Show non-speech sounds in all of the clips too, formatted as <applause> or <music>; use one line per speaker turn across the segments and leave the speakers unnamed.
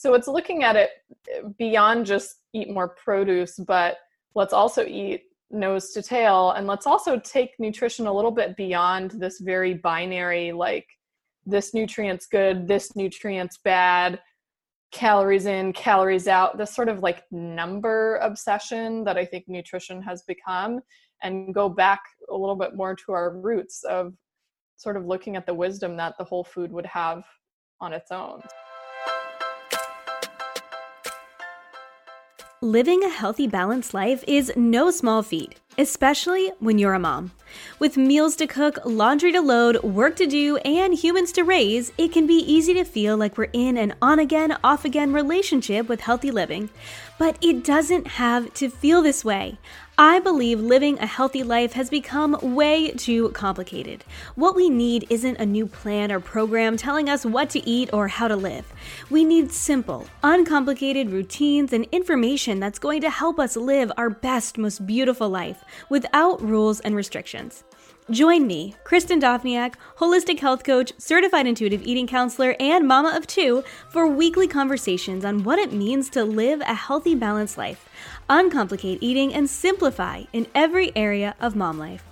So it's looking at it beyond just eat more produce, but let's also eat nose to tail and let's also take nutrition a little bit beyond this very binary like this nutrient's good, this nutrient's bad, calories in, calories out, this sort of like number obsession that I think nutrition has become, and go back a little bit more to our roots of sort of looking at the wisdom that the whole food would have on its own.
Living a healthy, balanced life is no small feat, especially when you're a mom. With meals to cook, laundry to load, work to do, and humans to raise, it can be easy to feel like we're in an on again, off again relationship with healthy living. But it doesn't have to feel this way. I believe living a healthy life has become way too complicated. What we need isn't a new plan or program telling us what to eat or how to live. We need simple, uncomplicated routines and information that's going to help us live our best, most beautiful life without rules and restrictions. Join me, Kristen Dovniak, holistic health coach, certified intuitive eating counselor, and mama of two, for weekly conversations on what it means to live a healthy, balanced life, uncomplicate eating, and simplify in every area of mom life.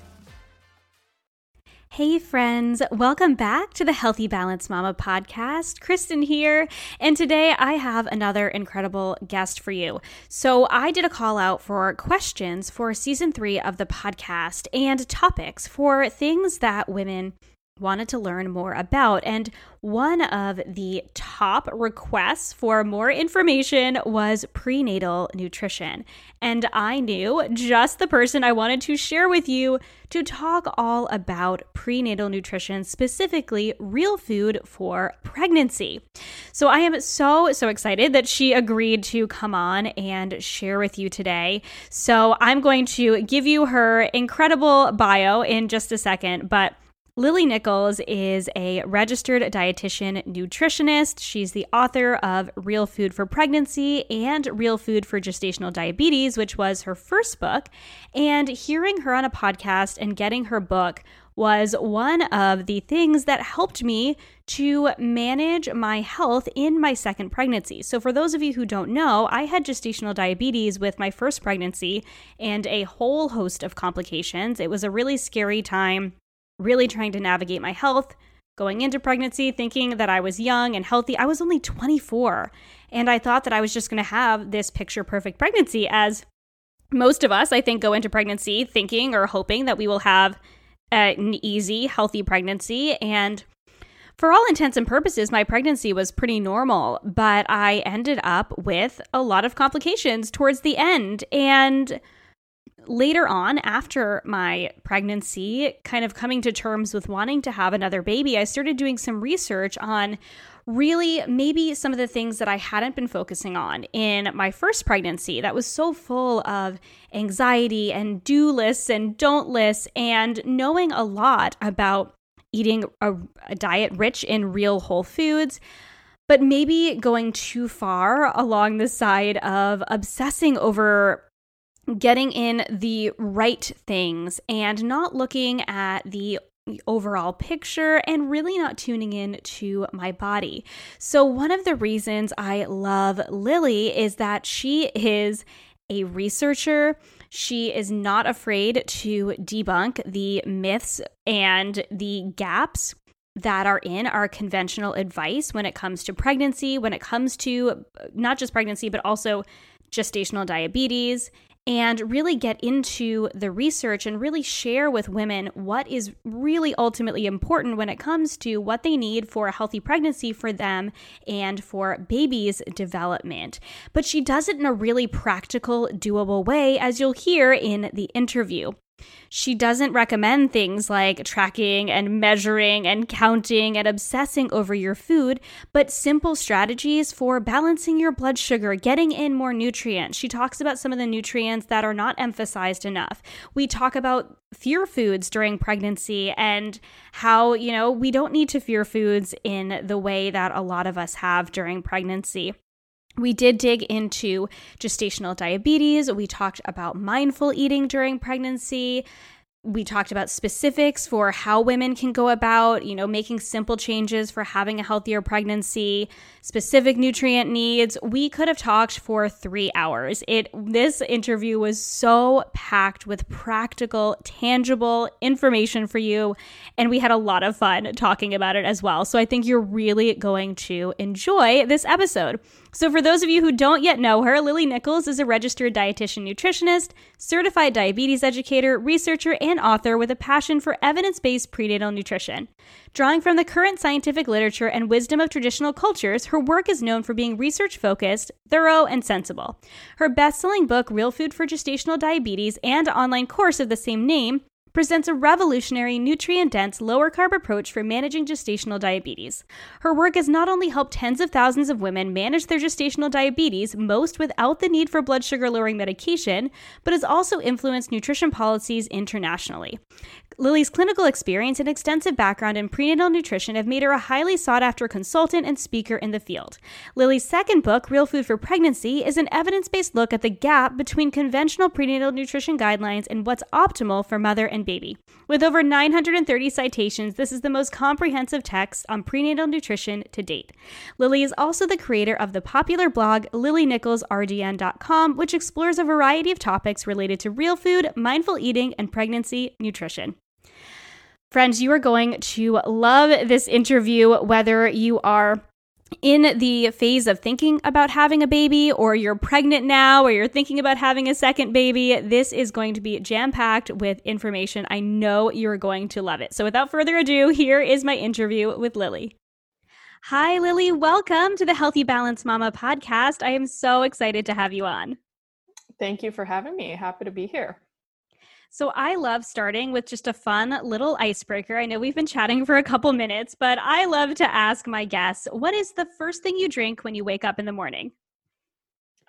Hey, friends, welcome back to the Healthy Balance Mama podcast. Kristen here, and today I have another incredible guest for you. So, I did a call out for questions for season three of the podcast and topics for things that women wanted to learn more about. And one of the top requests for more information was prenatal nutrition. And I knew just the person I wanted to share with you to talk all about prenatal nutrition, specifically real food for pregnancy. So I am so, so excited that she agreed to come on and share with you today. So I'm going to give you her incredible bio in just a second, but Lily Nichols is a registered dietitian nutritionist. She's the author of Real Food for Pregnancy and Real Food for Gestational Diabetes, which was her first book. And hearing her on a podcast and getting her book was one of the things that helped me to manage my health in my second pregnancy. So, for those of you who don't know, I had gestational diabetes with my first pregnancy and a whole host of complications. It was a really scary time really trying to navigate my health, going into pregnancy thinking that I was young and healthy. I was only 24, and I thought that I was just going to have this picture perfect pregnancy as most of us, I think, go into pregnancy thinking or hoping that we will have an easy, healthy pregnancy. And for all intents and purposes, my pregnancy was pretty normal, but I ended up with a lot of complications towards the end. And later on, after my pregnancy, kind of coming to terms with wanting to have another baby, I started doing some research on really maybe some of the things that I hadn't been focusing on in my first pregnancy that was so full of anxiety and do lists and don't lists and knowing a lot about eating a, a diet rich in real whole foods but maybe going too far along the side of obsessing over getting in the right things and not looking at the overall picture and really not tuning in to my body. So, one of the reasons I love Lily is that she is a researcher. She is not afraid to debunk the myths and the gaps that are in our conventional advice when it comes to pregnancy, when it comes to uh, not just pregnancy, but also gestational diabetes and really get into the research and really share with women what is really ultimately important when it comes to what they need for a healthy pregnancy for them and for babies' development. But she does it in a really practical, doable way, as you'll hear in the interview. She doesn't recommend things like tracking and measuring and counting and obsessing over your food, but simple strategies for balancing your blood sugar, getting in more nutrients. She talks about some of the nutrients that are not emphasized enough. We talk about fear foods during pregnancy and how, you know, we don't need to fear foods in the way that a lot of us have during pregnancy. We did dig into gestational diabetes. We talked about mindful eating during pregnancy. we talked about specifics for how women can go about, you know, making simple changes for having a healthier pregnancy, specific nutrient needs. We could have talked for 3 hours. It this interview was so packed with practical, tangible information for you, and we had a lot of fun talking about it as well. So I think you're really going to enjoy this episode. So, for those of you who don't yet know her, Lily Nichols is a registered dietitian nutritionist, certified diabetes educator, researcher, and author with a passion for evidence based prenatal nutrition. Drawing from the current scientific literature and wisdom of traditional cultures, her work is known for being research focused, thorough, and sensible. Her best selling book, Real Food for Gestational Diabetes, and online course of the same name presents a revolutionary, nutrient dense, lower carb approach for managing gestational diabetes. Her work has not only helped tens of thousands of women manage their gestational diabetes, most without the need for blood sugar lowering medication, but has also influenced nutrition policies internationally. Lily's clinical experience and extensive background in prenatal nutrition have made her a highly sought after consultant and speaker in the field. Lily's second book, Real Food for Pregnancy, is an evidence based look at the gap between conventional prenatal nutrition guidelines and what's optimal for mother and baby. With over 930 citations, this is the most comprehensive text on prenatal nutrition to date. Lily is also the creator of the popular blog lilynicholsrdn.com, which explores a variety of topics related to real food, mindful eating, and pregnancy nutrition. Friends, you are going to love this interview, whether you are in the phase of thinking about having a baby, or you're pregnant now, or you're thinking about having a second baby, this is going to be jam packed with information. I know you're going to love it. So, without further ado, here is my interview with Lily. Hi, Lily. Welcome to the Healthy Balance Mama podcast. I am so excited to have you on.
Thank you for having me. Happy to be here.
So I love starting with just a fun little icebreaker. I know we've been chatting for a couple minutes, but I love to ask my guests, what is the first thing you drink when you wake up in the morning?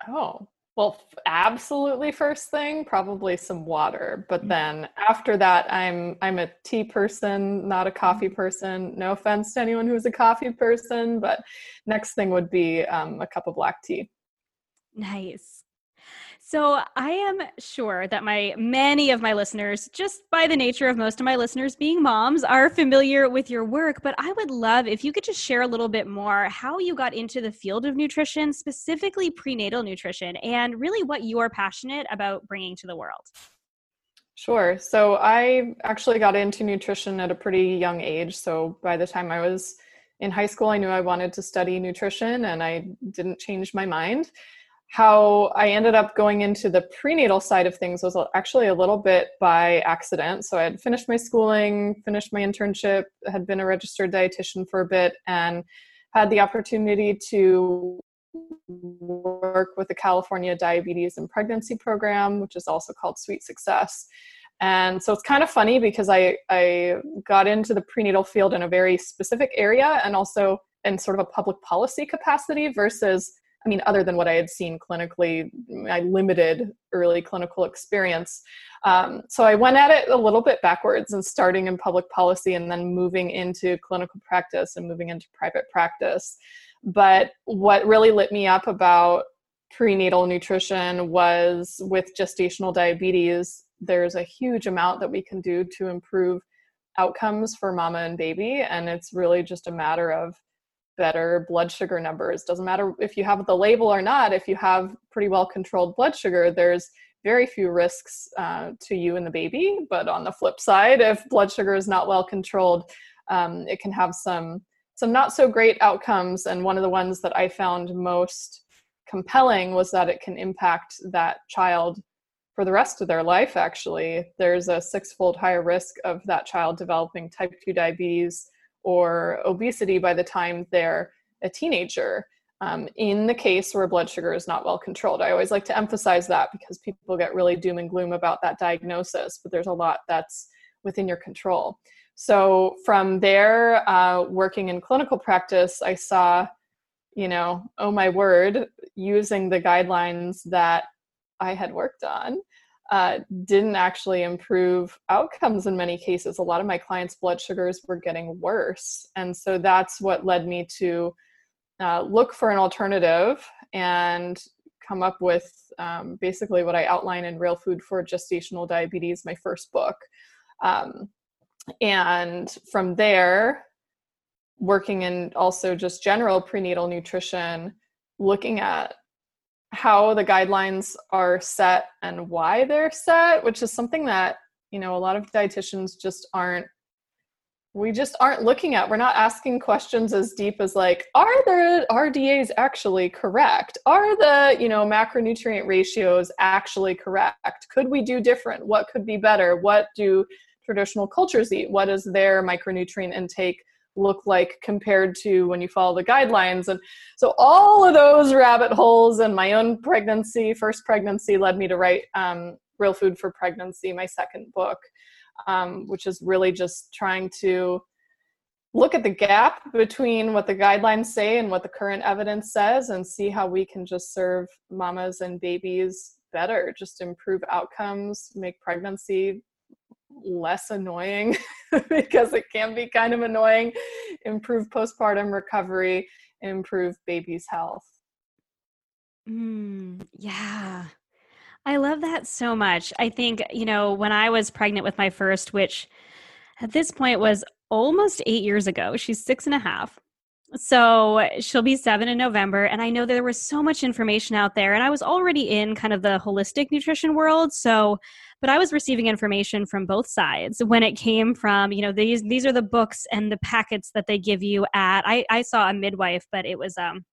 Oh, well, absolutely first thing, probably some water. But mm. then after that, I'm I'm a tea person, not a coffee mm. person. No offense to anyone who's a coffee person, but next thing would be um, a cup of black tea.
Nice. So, I am sure that my many of my listeners, just by the nature of most of my listeners being moms, are familiar with your work, but I would love if you could just share a little bit more how you got into the field of nutrition, specifically prenatal nutrition, and really what you are passionate about bringing to the world.
Sure. So, I actually got into nutrition at a pretty young age. So, by the time I was in high school, I knew I wanted to study nutrition and I didn't change my mind how I ended up going into the prenatal side of things was actually a little bit by accident. So I had finished my schooling, finished my internship, had been a registered dietitian for a bit, and had the opportunity to work with the California Diabetes and Pregnancy Program, which is also called Sweet Success. And so it's kind of funny because I, I got into the prenatal field in a very specific area and also in sort of a public policy capacity versus I mean, other than what I had seen clinically, my limited early clinical experience. Um, so I went at it a little bit backwards and starting in public policy and then moving into clinical practice and moving into private practice. But what really lit me up about prenatal nutrition was with gestational diabetes, there's a huge amount that we can do to improve outcomes for mama and baby. And it's really just a matter of better blood sugar numbers. Doesn't matter if you have the label or not, if you have pretty well controlled blood sugar, there's very few risks uh, to you and the baby. But on the flip side, if blood sugar is not well controlled, um, it can have some some not so great outcomes. And one of the ones that I found most compelling was that it can impact that child for the rest of their life. Actually, there's a six-fold higher risk of that child developing type two diabetes or obesity by the time they're a teenager um, in the case where blood sugar is not well controlled. I always like to emphasize that because people get really doom and gloom about that diagnosis, but there's a lot that's within your control. So from there, uh, working in clinical practice, I saw, you know, oh my word, using the guidelines that I had worked on uh, didn't actually improve outcomes in many cases. A lot of my clients' blood sugars were getting worse. And so that's what led me to uh, look for an alternative and come up with um, basically what I outline in Real Food for Gestational Diabetes, my first book. Um, and from there, working in also just general prenatal nutrition, looking at how the guidelines are set and why they're set, which is something that, you know, a lot of dietitians just aren't we just aren't looking at. We're not asking questions as deep as like are the rdas actually correct? Are the you know macronutrient ratios actually correct? Could we do different? What could be better? What do traditional cultures eat? What is their micronutrient intake look like compared to when you follow the guidelines. And so all of those rabbit holes and my own pregnancy first pregnancy led me to write um, real food for pregnancy my second book um, which is really just trying to look at the gap between what the guidelines say and what the current evidence says and see how we can just serve mamas and babies better just improve outcomes make pregnancy less annoying <laughs> because it can be kind of annoying improve postpartum recovery improve baby's health
mm, yeah I love that so much. I think, you know, when I was pregnant with my first, which at this point was almost eight years ago, she's six and a half. So she'll be seven in November. And I know there was so much information out there. And I was already in kind of the holistic nutrition world. So, but I was receiving information from both sides when it came from, you know, these these are the books and the packets that they give you at I, I saw a midwife, but it was um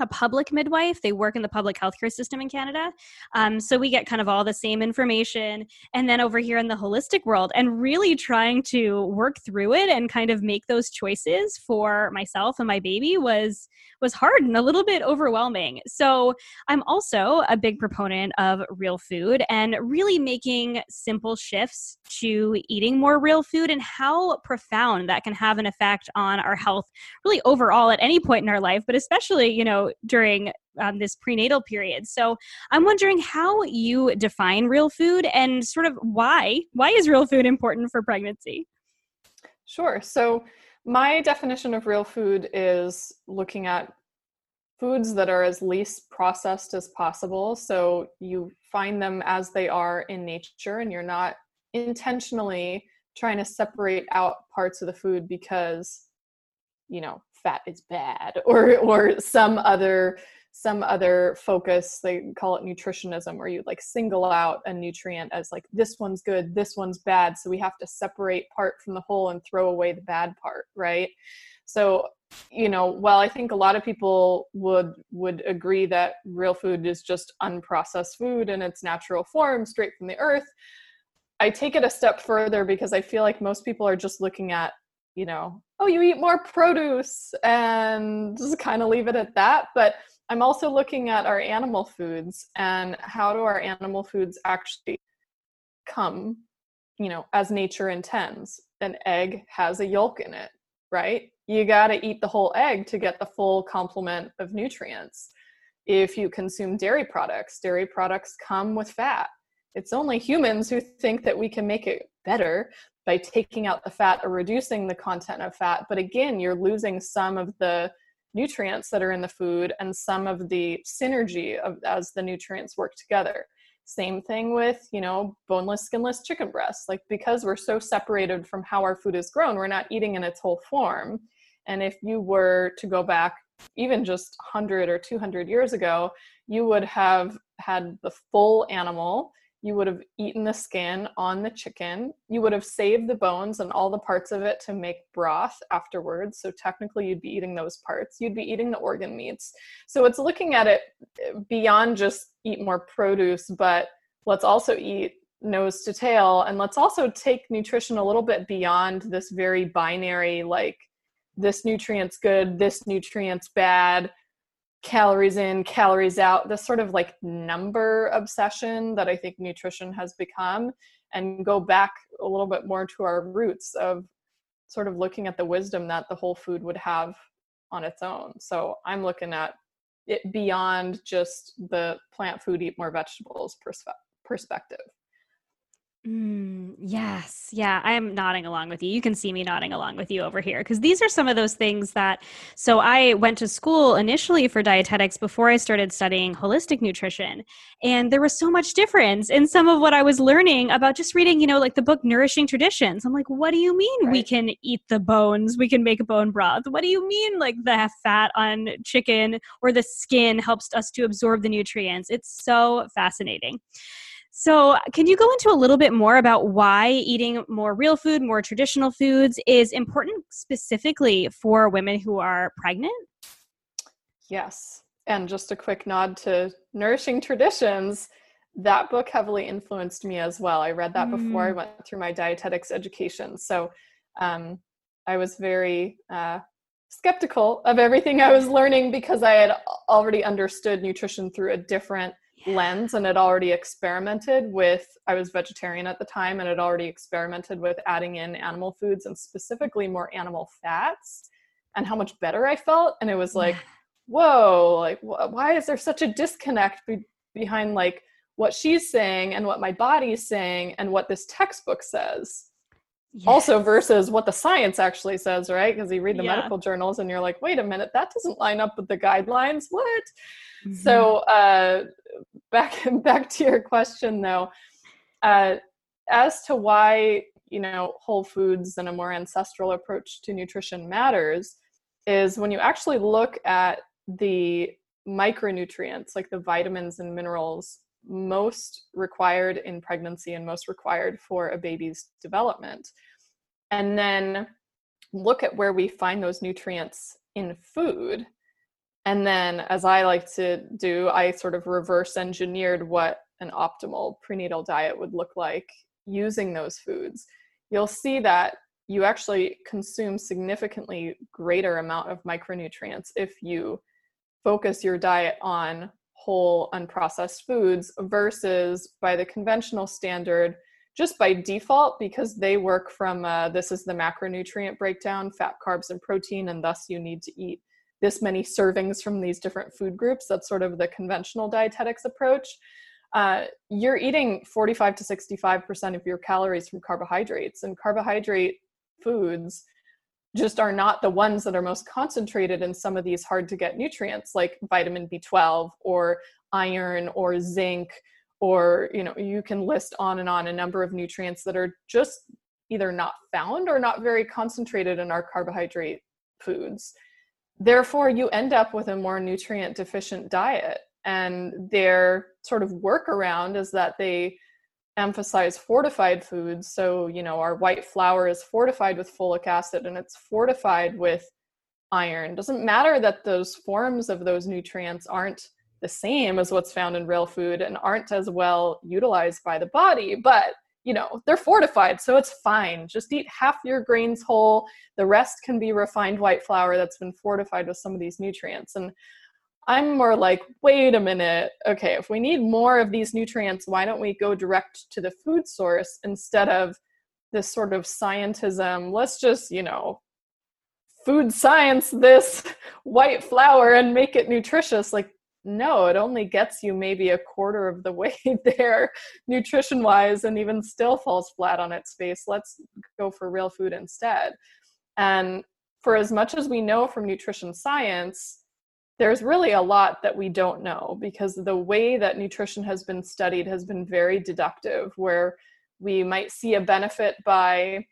a public midwife. They work in the public healthcare system in Canada. Um, so we get kind of all the same information. And then over here in the holistic world, and really trying to work through it and kind of make those choices for myself and my baby was was hard and a little bit overwhelming. So I'm also a big proponent of real food and really making simple shifts to eating more real food and how profound that can have an effect on our health really overall at any point in our life, but especially, you know, during um, this prenatal period. So I'm wondering how you define real food and sort of why. Why is real food important for pregnancy?
Sure. So my definition of real food is looking at foods that are as least processed as possible. So you find them as they are in nature and you're not intentionally trying to separate out parts of the food because you know fat is bad <laughs> or or some other some other focus they call it nutritionism where you like single out a nutrient as like this one's good this one's bad so we have to separate part from the whole and throw away the bad part right? So you know while i think a lot of people would would agree that real food is just unprocessed food in its natural form straight from the earth i take it a step further because i feel like most people are just looking at you know oh, you eat more produce and just kind of leave it at that. But I'm also looking at our animal foods and how do our animal foods actually come, you know, as nature intends. An egg has a yolk in it, right? You got to eat the whole egg to get the full complement of nutrients. If you consume dairy products, dairy products come with fat. It's only humans who think that we can make it better by taking out the fat or reducing the content of fat. But again, you're losing some of the nutrients that are in the food and some of the synergy of as the nutrients work together. Same thing with, you know, boneless, skinless chicken breasts. Like because we're so separated from how our food is grown, we're not eating in its whole form. And if you were to go back even just 100 or 200 years ago, you would have had the full animal you would have eaten the skin on the chicken. You would have saved the bones and all the parts of it to make broth afterwards. So technically, you'd be eating those parts. You'd be eating the organ meats. So it's looking at it beyond just eat more produce, but let's also eat nose to tail. And let's also take nutrition a little bit beyond this very binary, like, this nutrient's good, this nutrient's bad calories in, calories out, this sort of like number obsession that I think nutrition has become, and go back a little bit more to our roots of sort of looking at the wisdom that the whole food would have on its own. So I'm looking at it beyond just the plant food, eat more vegetables perspe- perspective.
Mm, yes. Yeah. I'm nodding along with you. You can see me nodding along with you over here because these are some of those things that. So, I went to school initially for dietetics before I started studying holistic nutrition. And there was so much difference in some of what I was learning about just reading, you know, like the book Nourishing Traditions. I'm like, what do you mean right. we can eat the bones? We can make a bone broth. What do you mean, like the fat on chicken or the skin helps us to absorb the nutrients? It's so fascinating. So, can you go into a little bit more about why eating more real food, more traditional foods is important specifically for women who are pregnant?
Yes. And just a quick nod to Nourishing Traditions. That book heavily influenced me as well. I read that mm. before I mm. went through my dietetics education. So um, I was very uh, skeptical of everything I was learning because I had already understood nutrition through a different lens and had already experimented with i was vegetarian at the time and had already experimented with adding in animal foods and specifically more animal fats and how much better i felt. And it was like whoa like wh- why is there such a disconnect be- behind like what she's saying and what my body's saying and what this textbook says Yes. also versus what the science actually says right because you read the yeah. medical journals and you're like wait a minute that doesn't line up with the guidelines what mm-hmm. so uh, back <laughs> back to your question though uh, as to why you know whole foods and a more ancestral approach to nutrition matters is when you actually look at the micronutrients like the vitamins and minerals most required in pregnancy and most required for a baby's development and then look at where we find those nutrients in food and then, as I like to do, I sort of reverse engineered what an optimal prenatal diet would look like using those foods. You'll see that you actually consume significantly greater amount of micronutrients if you focus your diet on whole unprocessed foods versus by the conventional standard just by default because they work from uh, this is the macronutrient breakdown fat carbs and protein and thus you need to eat this many servings from these different food groups. That's sort of the conventional dietetics approach. Uh, you're eating 45 to 65% of your calories from carbohydrates, and carbohydrate foods just are not the ones that are most concentrated in some of these hard to get nutrients like vitamin B12 or iron or zinc or you know you can list on and on a number of nutrients that are just either not found or not very concentrated in our carbohydrate foods. Therefore you end up with a more nutrient deficient diet and their sort of workaround is that they emphasize fortified foods. So you know our white flour is fortified with folic acid and it's fortified with iron. Doesn't matter that those forms of those nutrients aren't the same as what's found in real food and aren't as well utilized by the body but you know they're fortified so it's fine. Just eat half your grains whole. The rest can be refined white flour that's been fortified with some of these nutrients. And i'm more like wait a minute. Okay if we need more of these nutrients why don't we go direct to the food source instead of this sort of scientism? Let's just you know food science this <laughs> white flour and make it nutritious. Like no, it only gets you maybe a quarter of the <laughs> way there nutrition wise and even still falls flat on its face. Let's go for real food instead. And for as much as we know from nutrition science, there's really a lot that we don't know because the way that nutrition has been studied has been very deductive, where we might see a benefit by,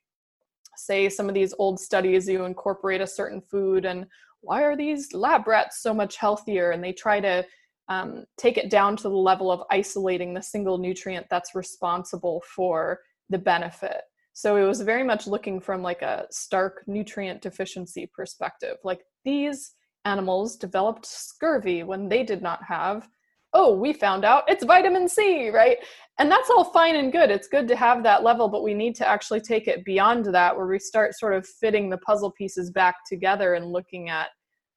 say, some of these old studies, you incorporate a certain food and why are these lab rats so much healthier? And they try to um, take it down to the level of isolating the single nutrient that's responsible for the benefit. So it was very much looking from like a stark nutrient deficiency perspective. Like these animals developed scurvy when they did not have. Oh, we found out it's vitamin C, right? And that's all fine and good. It's good to have that level, but we need to actually take it beyond that where we start sort of fitting the puzzle pieces back together and looking at,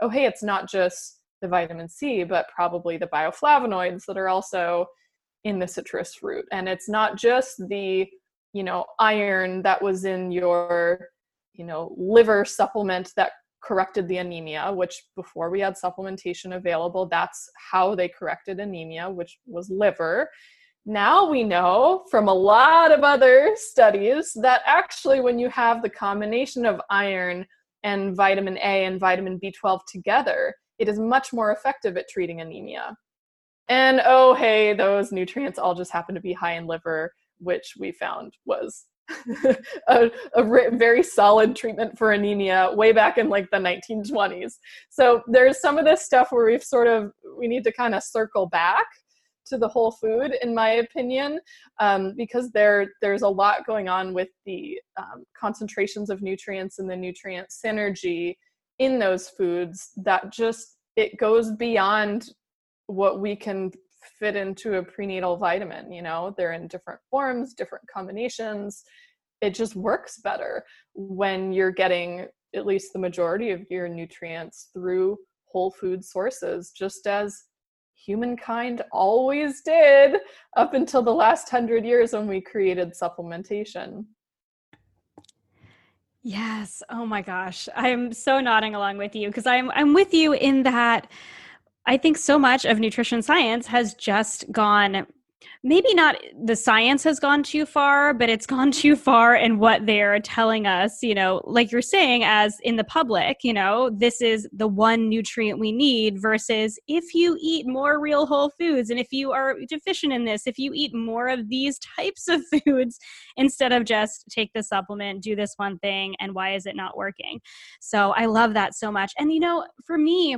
oh, hey, it's not just the vitamin C, but probably the bioflavonoids that are also in the citrus fruit. And it's not just the, you know, iron that was in your, you know, liver supplement that corrected the anemia, which before we had supplementation available, that's how they corrected anemia, which was liver. now we know from a lot of other studies that actually, when you have the combination of iron and vitamin A and vitamin B12 together, it is much more effective at treating anemia. And oh, hey, those nutrients all just happen to be high in liver, which we found was <laughs> a, a very solid treatment for anemia way back in like the 1920s. So there's some of this stuff where we've sort of, we need to kind of circle back to the whole food, in my opinion, um, because there there's a lot going on with the um, concentrations of nutrients and the nutrient synergy in those foods that just it goes beyond what we can fit into a prenatal vitamin. You know, they're in different forms, different combinations. It just works better when you're getting at least the majority of your nutrients through whole food sources, just as humankind always did up until the last hundred years when we created supplementation.
Yes. Oh my gosh. I'm so nodding along with you because I'm I'm with you in that I think so much of nutrition science has just gone maybe not the science has gone too far, but it's <laughs> gone too far in what they're telling us, you know, like you're saying, as in the public, you know, this is the one nutrient we need versus if you eat more real whole foods and if you are deficient in this, if you eat more of these <laughs> types of foods instead of just take the supplement, do this one thing, and why is it not working? So I love that so much. And, you know, for me,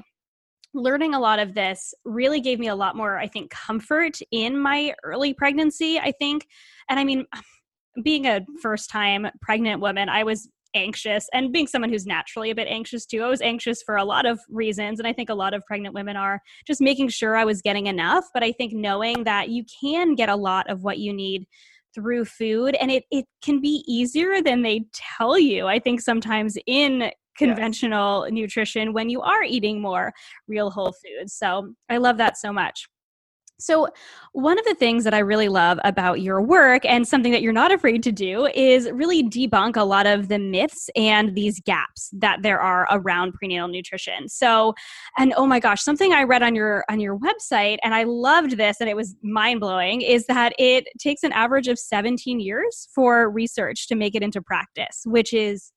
learning a lot of this really gave me a lot more i think comfort in my early pregnancy i think. And i mean <sighs> being a first time pregnant woman i was anxious and being someone who's naturally a bit anxious too i was anxious for a lot of reasons and i think a lot of pregnant women are just making sure i was getting enough. But i think knowing that you can get a lot of what you need through food and it, it can be easier than they tell you i think sometimes in conventional nutrition when you are eating more real whole foods. So I love that so much. So, one of the things that I really love about your work and something that you're not afraid to do is really debunk a lot of the myths and these gaps that there are around prenatal nutrition. So, and oh my gosh, something I read on your on your website and I loved this and it was mind-blowing is that it takes an average of 17 years for research to make it into practice, which is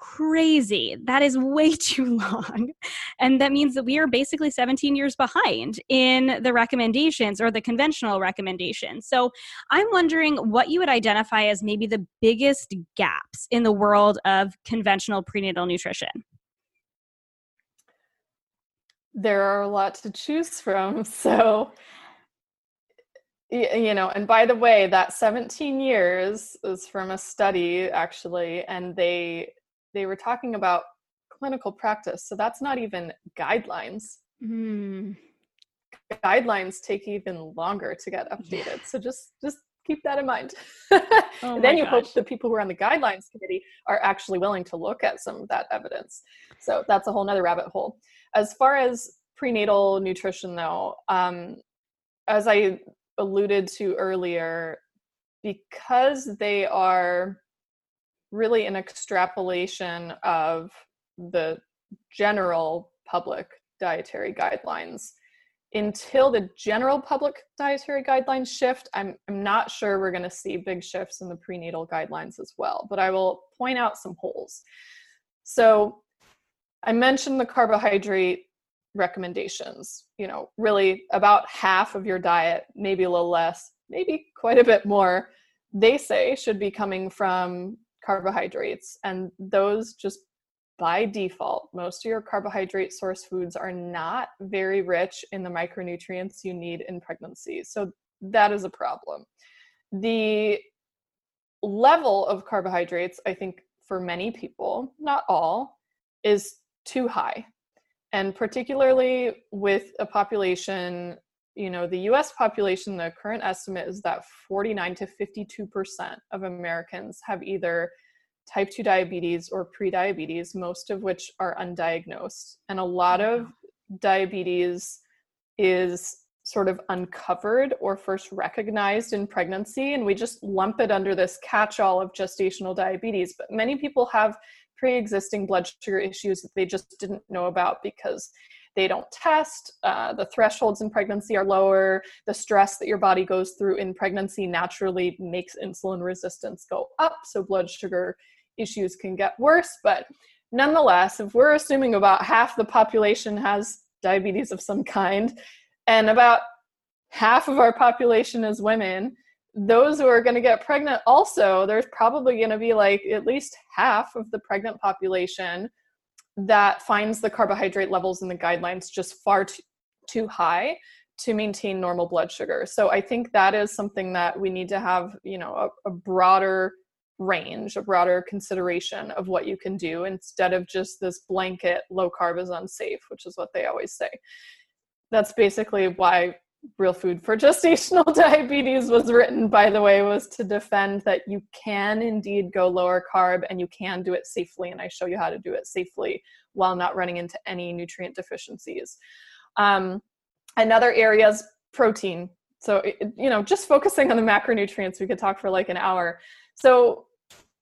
crazy. That is way <laughs> too long. And that means that we are basically 17 years behind in the recommendations or the conventional recommendations. So I'm wondering what you would identify as maybe the biggest gaps in the world of conventional prenatal nutrition.
There are a lot to choose from. <laughs> So, you know, and by the way, that 17 years is from a study actually, and they they were talking about clinical practice. So that's not even guidelines. Mm. Guidelines take even longer to get updated. Yeah. So just just keep that in mind. <laughs> oh then you gosh. hope the people who are on the guidelines committee are actually willing to look at some of that evidence. So that's a whole nother rabbit hole. As far as prenatal nutrition though, um, as I alluded to earlier, because they are really an extrapolation of the general public dietary guidelines. Until the general public dietary guidelines shift, I'm, I'm not sure we're going to see big shifts in the prenatal guidelines as well, but I will point out some holes. So I mentioned the carbohydrate recommendations. You know, really about half of your diet, maybe a little less, maybe quite a bit more, they say should be coming from carbohydrates and those just by default most of your carbohydrate source foods are not very rich in the micronutrients you need in pregnancy. So that is a problem. The level of carbohydrates i think for many people not all is too high. And particularly with a population you know the us population the current estimate is that 49 to 52% of americans have either type 2 diabetes or prediabetes most of which are undiagnosed. And a lot of diabetes is sort of uncovered or first recognized in pregnancy and we just lump it under this catch-all of gestational diabetes. But many people have pre-existing blood sugar issues that they just didn't know about because they don't test. Uh, the thresholds in pregnancy are lower. The stress that your body goes through in pregnancy naturally makes insulin resistance go up, so blood sugar issues can get worse. But nonetheless, if we're assuming about half the population has diabetes of some kind, and about half of our population is women, those who are going to get pregnant also, there's probably going to be like at least half of the pregnant population that finds the carbohydrate levels in the guidelines just far too, too high to maintain normal blood sugar. So I think that is something that we need to have, you know, a, a, broader range, a broader consideration of what you can do instead of just this blanket low carb is unsafe, which is what they always say. That's basically why real food for gestational <laughs> diabetes was written by the way was to defend that you can indeed go lower carb and you can do it safely and i show you how to do it safely while not running into any nutrient deficiencies. Um, another area is protein. So you know just focusing on the macronutrients we could talk for like an hour. So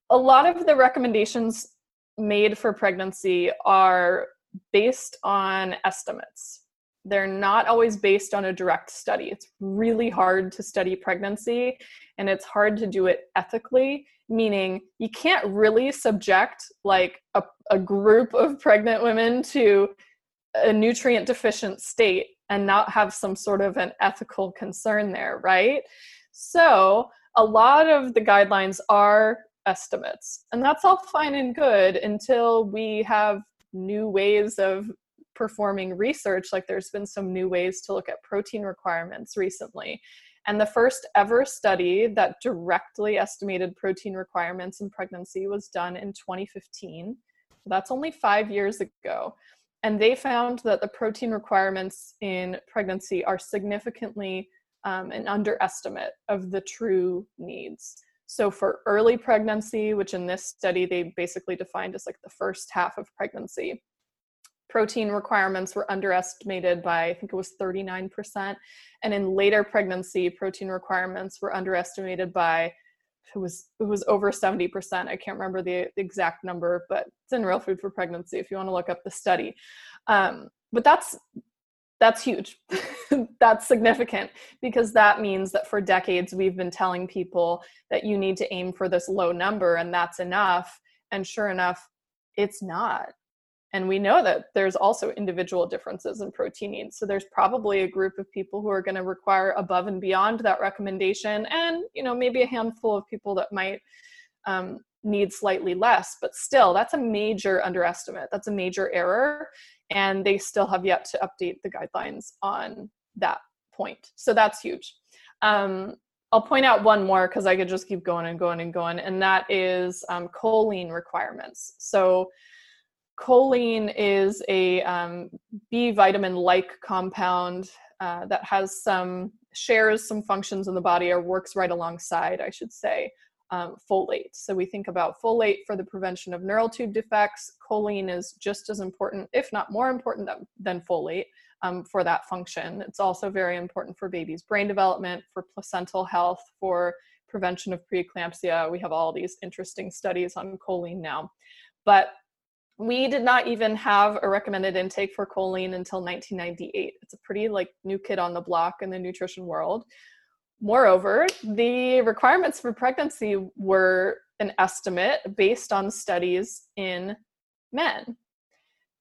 a lot of the recommendations made for pregnancy are based on estimates they're not always based on a direct study. It's really hard to study pregnancy and it's hard to do it ethically, meaning you can't really subject like a, a group of pregnant women to a nutrient deficient state and not have some sort of an ethical concern there, right? So, a lot of the guidelines are estimates, and that's all fine and good until we have new ways of performing research, like there's been some new ways to look at protein requirements recently. And the first ever study that directly estimated protein requirements in pregnancy was done in 2015. So that's only five years ago. And they found that the protein requirements in pregnancy are significantly um, an underestimate of the true needs. So, for early pregnancy, which in this study they basically defined as like the first half of pregnancy, protein requirements were underestimated by, I think it was 39%. And in later pregnancy, protein requirements were underestimated by, it was, it was over 70%. I can't remember the exact number, but it's in Real Food for Pregnancy if you want to look up the study. Um, but that's that's huge. <laughs> that's significant because that means that for decades we've been telling people that you need to aim for this low number and that's enough. And sure enough, it's not and we know that there's also individual differences in protein needs so there's probably a group of people who are going to require above and beyond that recommendation and you know maybe a handful of people that might um, need slightly less but still that's a major underestimate. That's a major error and they still have yet to update the guidelines on that point. So that's huge. Um, I'll point out one more because I could just keep going and going and going, and that is um, choline requirements. So, choline is a um, B vitamin like compound uh, that has some shares some functions in the body or works right alongside, I should say, um, folate. So we think about folate for the prevention of neural tube defects. Choline is just as important, if not more important than, than folate um, for that function. It's also very important for babies' brain development, for placental health, for prevention of preeclampsia. We have all these interesting studies on choline now. But we did not even have a recommended intake for choline until 1998 it's a pretty like new kid on the block in the nutrition world. Moreover the requirements for pregnancy were an estimate based on studies in men.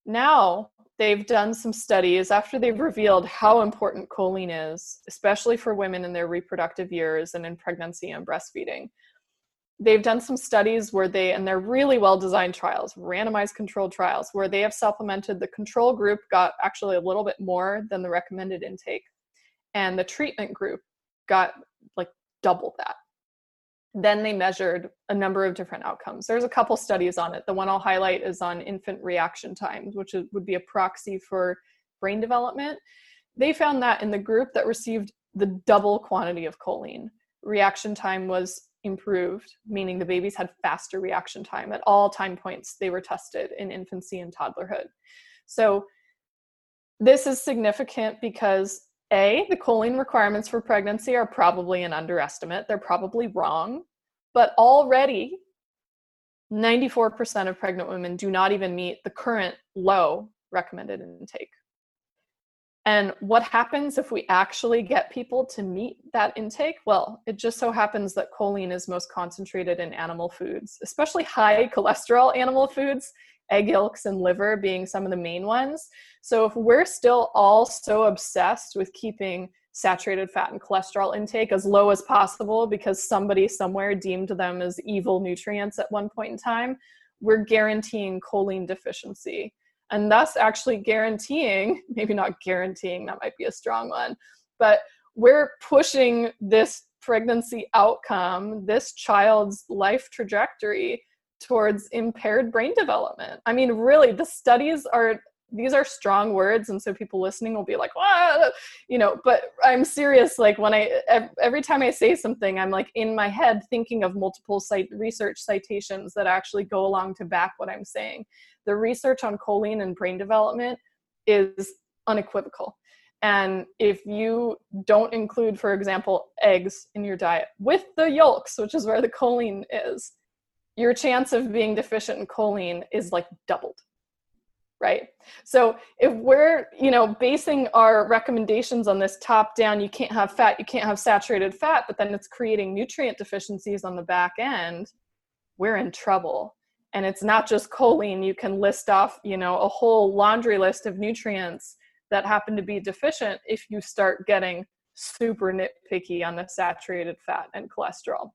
Now they've done some studies after they've revealed how important choline is especially for women in their reproductive years and in pregnancy and breastfeeding they've done some studies where they and they're really well designed trials randomized controlled trials where they have supplemented the control group got actually a little bit more than the recommended intake and the treatment group got like double that. Then they measured a number of different outcomes. There's a couple studies on it. The one i'll highlight is on infant reaction times which would be a proxy for brain development. They found that in the group that received the double quantity of choline reaction time was improved, meaning the babies had faster reaction time at all time points they were tested in infancy and toddlerhood. So, this is significant because A, the choline requirements for pregnancy are probably an underestimate, they're probably wrong, but already 94% of pregnant women do not even meet the current low recommended intake. And what happens if we actually get people to meet that intake? Well, it just so happens that choline is most concentrated in animal foods, especially high cholesterol animal foods, egg yolks and liver being some of the main ones. So if we're still all so obsessed with keeping saturated fat and cholesterol intake as low as possible because somebody somewhere deemed them as evil nutrients at one point in time, we're guaranteeing choline deficiency and thus actually guaranteeing <laughs> maybe not guaranteeing that might be a strong one but we're pushing this pregnancy outcome this child's life trajectory towards impaired brain development. I mean really the studies are these are strong words and so people listening will be like "What?" you know but i'm serious like when i every time i say something i'm like in my head thinking of multiple site research citations that actually go along to back what i'm saying the research on choline and brain development is unequivocal. And if you don't include, for example, eggs in your diet with the yolks, which is where the choline is, your chance of being deficient in choline is like doubled. Right. So if we're, you know, basing our recommendations on this top down, you can't have fat, you can't have saturated fat, but then it's creating nutrient deficiencies on the back end, we're in trouble. And it's not just choline. You can list off you know a whole laundry list of nutrients that happen to be deficient if you start getting super nitpicky on the saturated fat and cholesterol.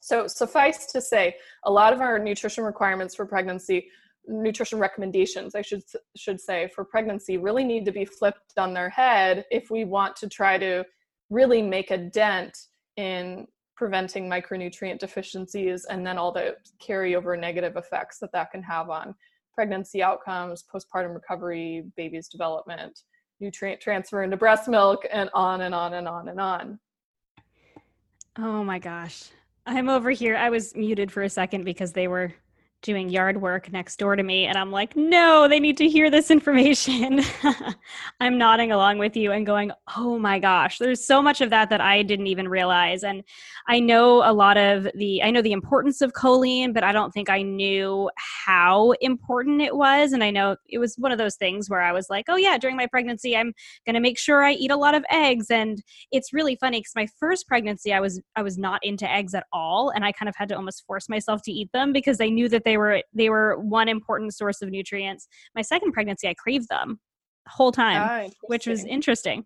So suffice to say a lot of our nutrition requirements for pregnancy nutrition recommendations i should should say for pregnancy really need to be flipped on their head if we want to try to really make a dent in preventing micronutrient deficiencies and then all the carryover negative effects that that can have on pregnancy outcomes, postpartum recovery, baby's development, nutrient transfer into breast milk, and on and on and on and on.
Oh my gosh. I'm over here. I was muted for a second because they were doing yard work next door to me and I'm like, "No, they need to hear this information." <laughs> I'm nodding along with you and going, "Oh my gosh, there's so much of that that I didn't even realize." And I know a lot of the I know the importance of choline, but I don't think I knew how important it was and I know it was one of those things where I was like, "Oh yeah, during my pregnancy I'm going to make sure I eat a lot of eggs." And it's really funny cuz my first pregnancy I was I was not into eggs at all and I kind of had to almost force myself to eat them because I knew that they were they were one important source of nutrients. My second pregnancy, I craved them whole time, ah, which was interesting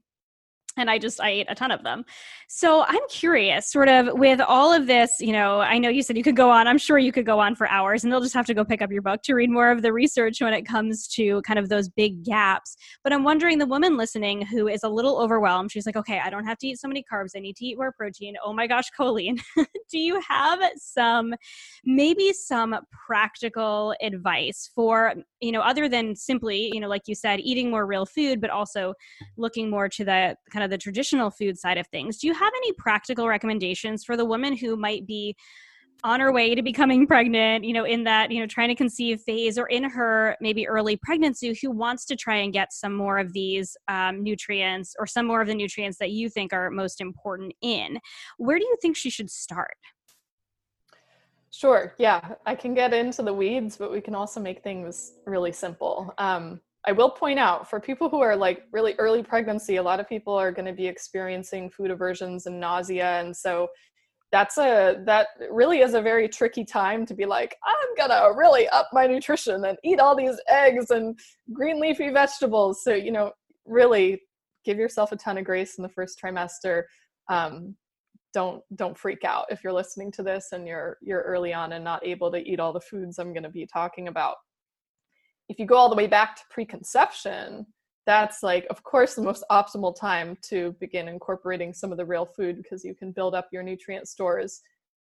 and I just I ate a ton of them. So I'm curious, sort of with all of this, you know, I know you said you could go on. I'm sure you could go on for hours, and they'll just have to go pick up your book to read more of the research when it comes to kind of those big gaps. But I'm wondering, the woman listening who is a little overwhelmed, she's like, okay, I don't have to eat so many carbs. I need to eat more protein. Oh my gosh, choline. <laughs> Do you have some, maybe some practical advice for, you know, other than simply, you know, like you said, eating more real food, but also looking more to the kind of the traditional food side of things, do you have any practical recommendations for the woman who might be on her way to becoming pregnant, you know, in that, you know, trying to conceive phase or in her maybe early pregnancy who wants to try and get some more of these um, nutrients or some more of the nutrients that you think are most important in? Where do you think she should start?
Sure. Yeah, I can get into the weeds, but we can also make things really simple. Um, I will point out for people who are like really early pregnancy, a lot of people are going to be experiencing food aversions and nausea. And so that's a that really is a very tricky time to be like i'm gonna really up my nutrition and eat all these eggs and green leafy vegetables so you know really give yourself a ton of grace in the first trimester um, don't don't freak out if you're listening to this and you're you're early on and not able to eat all the foods i'm going to be talking about if you go all the way back to preconception, that's like, of course, the most optimal time to begin incorporating some of the real food because you can build up your nutrient stores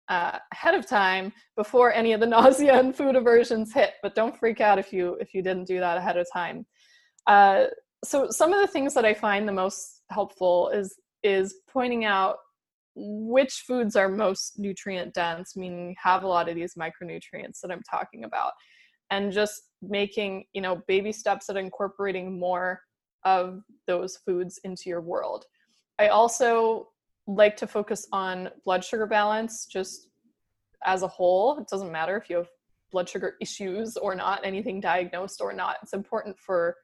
uh, ahead of time before any of the <laughs> nausea and food aversions hit. But don't freak out if you if you didn't do that ahead of time. Uh, so some of the things that I find the most helpful is is pointing out which foods are most nutrient dense, meaning have a lot of these micronutrients that I'm talking about and just making you know baby steps at incorporating more of those foods into your world i also like to focus on blood sugar balance just as a whole it doesn't matter if you have blood sugar issues or not anything diagnosed or not it's important for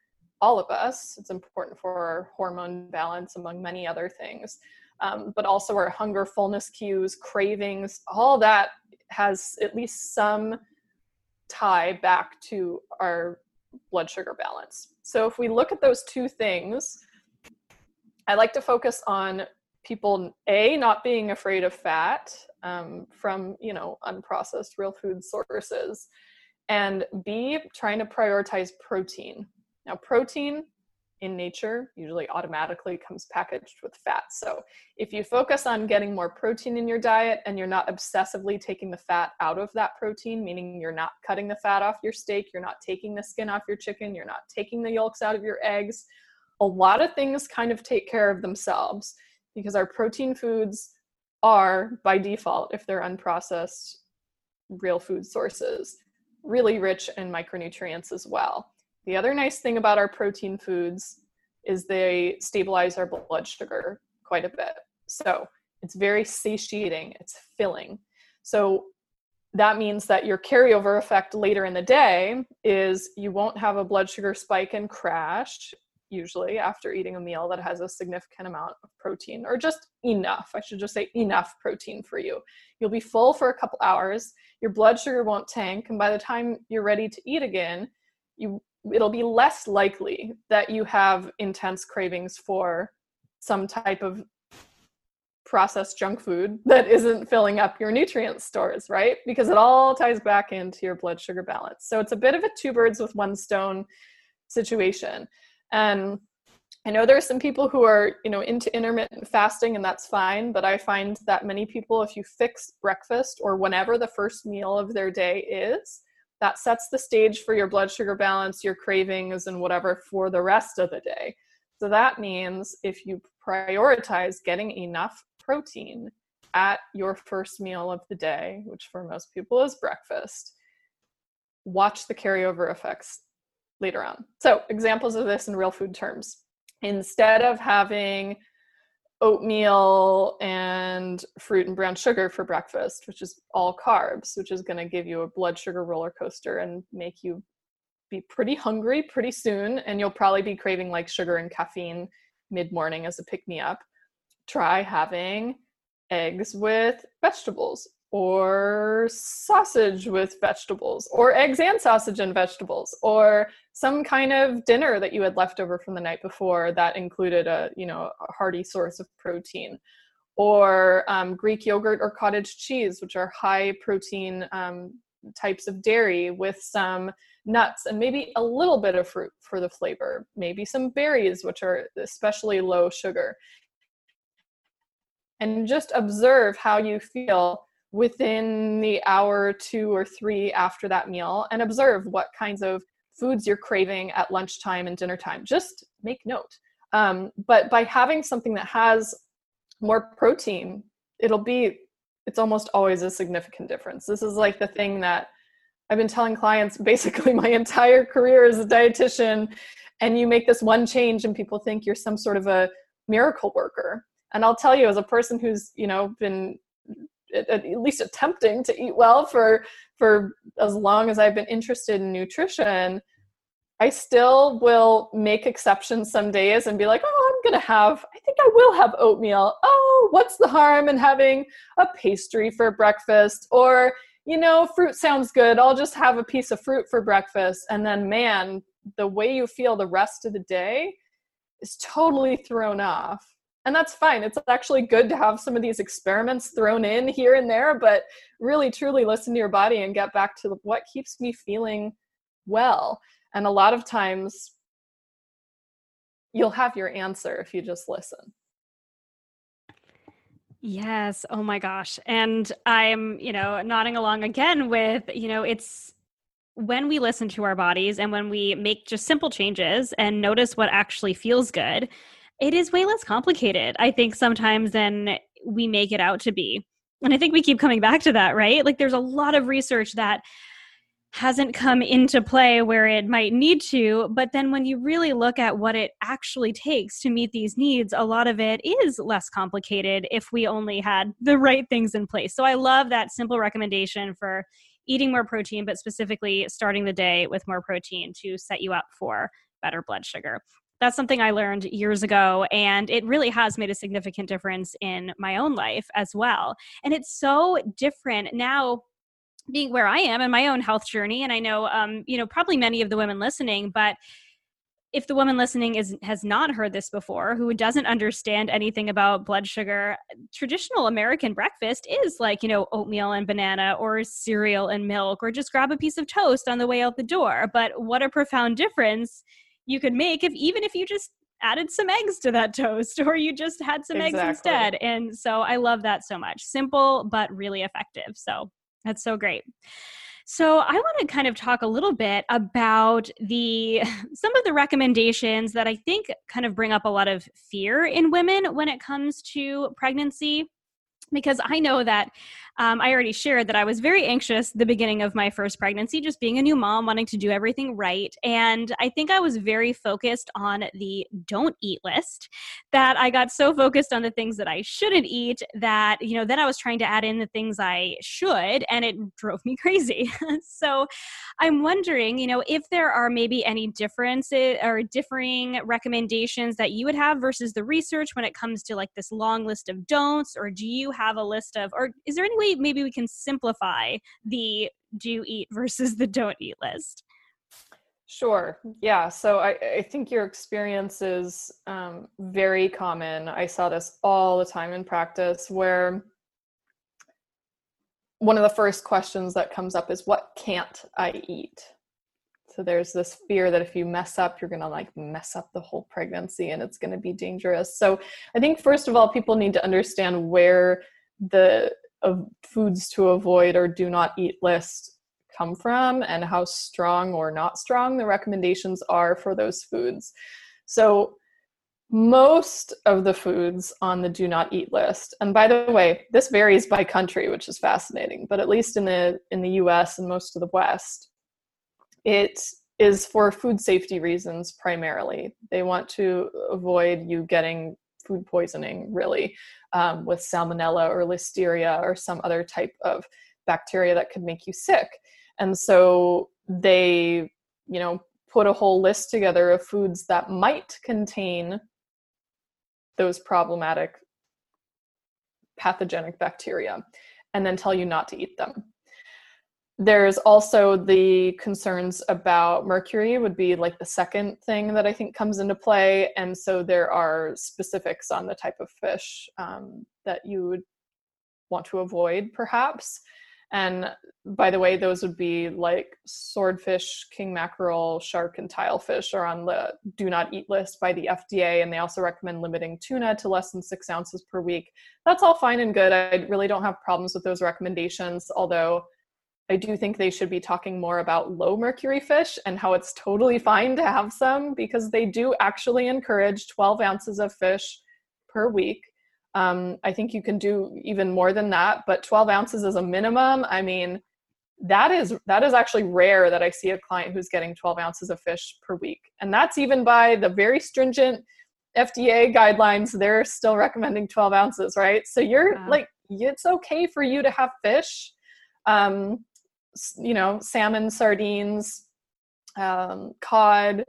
all of us. It's important for our hormone balance, among many other things. Um, but also our hunger, fullness cues, cravings, all that has at least some tie back to our blood sugar balance. So if we look at those two things, I like to focus on people a not being afraid of fat um, from you know unprocessed real food sources and b trying to prioritize protein now protein in nature usually automatically comes packaged with fat. So if you focus on getting more protein in your diet and you're not obsessively taking the fat out of that protein meaning you're not cutting the fat off your steak you're not taking the skin off your chicken you're not taking the yolks out of your eggs a lot of things kind of take care of themselves because our protein foods are by default if they're unprocessed real food sources really rich in micronutrients as well the other nice thing about our protein foods is they stabilize our blood sugar quite a bit so it's very satiating it's filling so that means that your carryover effect later in the day is you won't have a blood sugar spike and crash usually after eating a meal that has a significant amount of protein or just enough. I should just say enough protein for you. You'll be full for a couple hours, your blood sugar won't tank, and by the time you're ready to eat again, you it'll be less likely that you have intense cravings for some type of processed junk food that isn't filling up your nutrient stores, right? Because it all ties back into your blood sugar balance. So it's a bit of a two birds with one stone situation. And I know there are some people who are, you know, into intermittent fasting and that's fine, but I find that many people if you fix breakfast or whenever the first meal of their day is, that sets the stage for your blood sugar balance, your cravings and whatever for the rest of the day. So that means if you prioritize getting enough protein at your first meal of the day, which for most people is breakfast, watch the carryover effects later on. So, examples of this in real food terms. Instead of having oatmeal and fruit and brown sugar for breakfast, which is all carbs, which is going to give you a blood sugar roller coaster and make you be pretty hungry pretty soon. And you'll probably be craving like sugar and caffeine mid morning as a pick me up. Try having eggs with vegetables or sausage with vegetables or eggs and sausage and vegetables or some kind of dinner that you had left over from the night before that included a you know a hearty source of protein or um, greek yogurt or cottage cheese which are high protein um, types of dairy with some nuts and maybe a little bit of fruit for the flavor maybe some berries which are especially low sugar. And just observe how you feel within the hour, two or three after that meal and observe what kinds of foods you're craving at lunchtime and dinner time. Just make note. Um, but by having something that has more protein, it'll be, it's almost always a significant difference. This is like the thing that I've been telling clients <laughs> basically my entire career as a dietitian. And you make this one change, and people think you're some sort of a miracle worker. And I'll tell you, as a person who's, you know, been at, least attempting to eat well for for as long as I've been interested in nutrition, I still will make exceptions some days and be like, oh, I'm gonna have, I think I will have oatmeal. Oh, what's the harm in having a pastry for breakfast? Or, you know, fruit sounds good. I'll just have a piece of fruit for breakfast. And then, man, the way you feel the rest of the day is totally thrown off and that's fine it's actually good to have some of these experiments thrown in here and there but really truly listen to your body and get back to what keeps me feeling well and a lot of times you'll have your answer if you just listen
Yes. Oh my gosh. And I'm, you know, nodding along again with, you know, it's when we listen to our bodies and when we make just simple changes and notice what actually feels good, it is way less complicated, I think, sometimes than we make it out to be. And I think we keep coming back to that, right? Like there's a lot of research that hasn't come into play where it might need to. But then when you really look at what it actually takes to meet these needs, a lot of it is less complicated if we only had the right things in place. So I love that simple recommendation for eating more protein, but specifically starting the day with more protein to set you up for better blood sugar that's something I learned years ago, and it really has made a significant difference in my own life as well. And it's so different now being where I am in my own health journey. And I know, um, you know, probably many of the women listening, but if the woman listening is has not heard this before who doesn't understand anything about blood sugar traditional american breakfast is like you know oatmeal and banana or cereal and milk or just grab a piece of toast on the way out the door but what a profound difference you could make if even if you just added some eggs to that <laughs> toast or you just had some exactly. eggs instead. And so I love that so much. Simple but really effective. So that's so great. So I want to kind of talk a little bit about the <laughs> some of the recommendations that I think kind of bring up a lot of fear in women when it comes to pregnancy because I know that um, I already shared that I was very anxious the beginning of my first pregnancy, just being a new mom, wanting to do everything right. And I think I was very focused on the don't eat list that I got so focused on the things that I shouldn't eat that, you know, then I was trying to add in the things I should, and it drove me <laughs> crazy. so I'm wondering, you know, if there are maybe any differences or differing recommendations that you would have versus the research when it comes to like this long list of don'ts, or do you have a list of, or is there any way maybe we can simplify the do eat <laughs> versus the don't eat list?
Sure. Yeah. So I, I think your experience is um, very common. I saw this all the time in practice where one of the first questions that comes up is, What can't I eat? So there's this fear that if you mess up, you're going to like mess up the whole pregnancy and it's going to be dangerous. So I think, first of all, people need to understand where the of foods to avoid or do not eat list come from and how strong or not strong the recommendations are for those foods. So, most of the foods on the do not eat list and by the way this varies by country which is fascinating but at least in the in the US and most of the west it is for food safety reasons primarily they want to avoid you getting food poisoning really um, with salmonella or listeria or some other type of bacteria that could make you sick. And so they, you know, put a whole list together of foods that might contain those problematic pathogenic bacteria and then tell you not to eat them there's also the concerns about mercury would be like the second thing that i think comes into play and so there are specifics on the type of fish um, that you would want to avoid perhaps. And by the way those would be like swordfish king mackerel shark and tilefish are on the do not eat list by the fda and they also recommend limiting tuna to less than six ounces per week. That's all fine and good. I really don't have problems with those recommendations although I do think they should be talking more about low mercury fish and how it's totally fine to have some because they do actually encourage 12 ounces of fish per week. Um, I think you can do even more than that, but 12 ounces is a minimum. I mean, that is that is actually rare that I see a client who's getting 12 ounces of fish per week, and that's even by the very stringent FDA guidelines. They're still recommending 12 ounces, right? So you're like, it's okay for you to have fish. Um, you know, salmon, sardines, um, cod,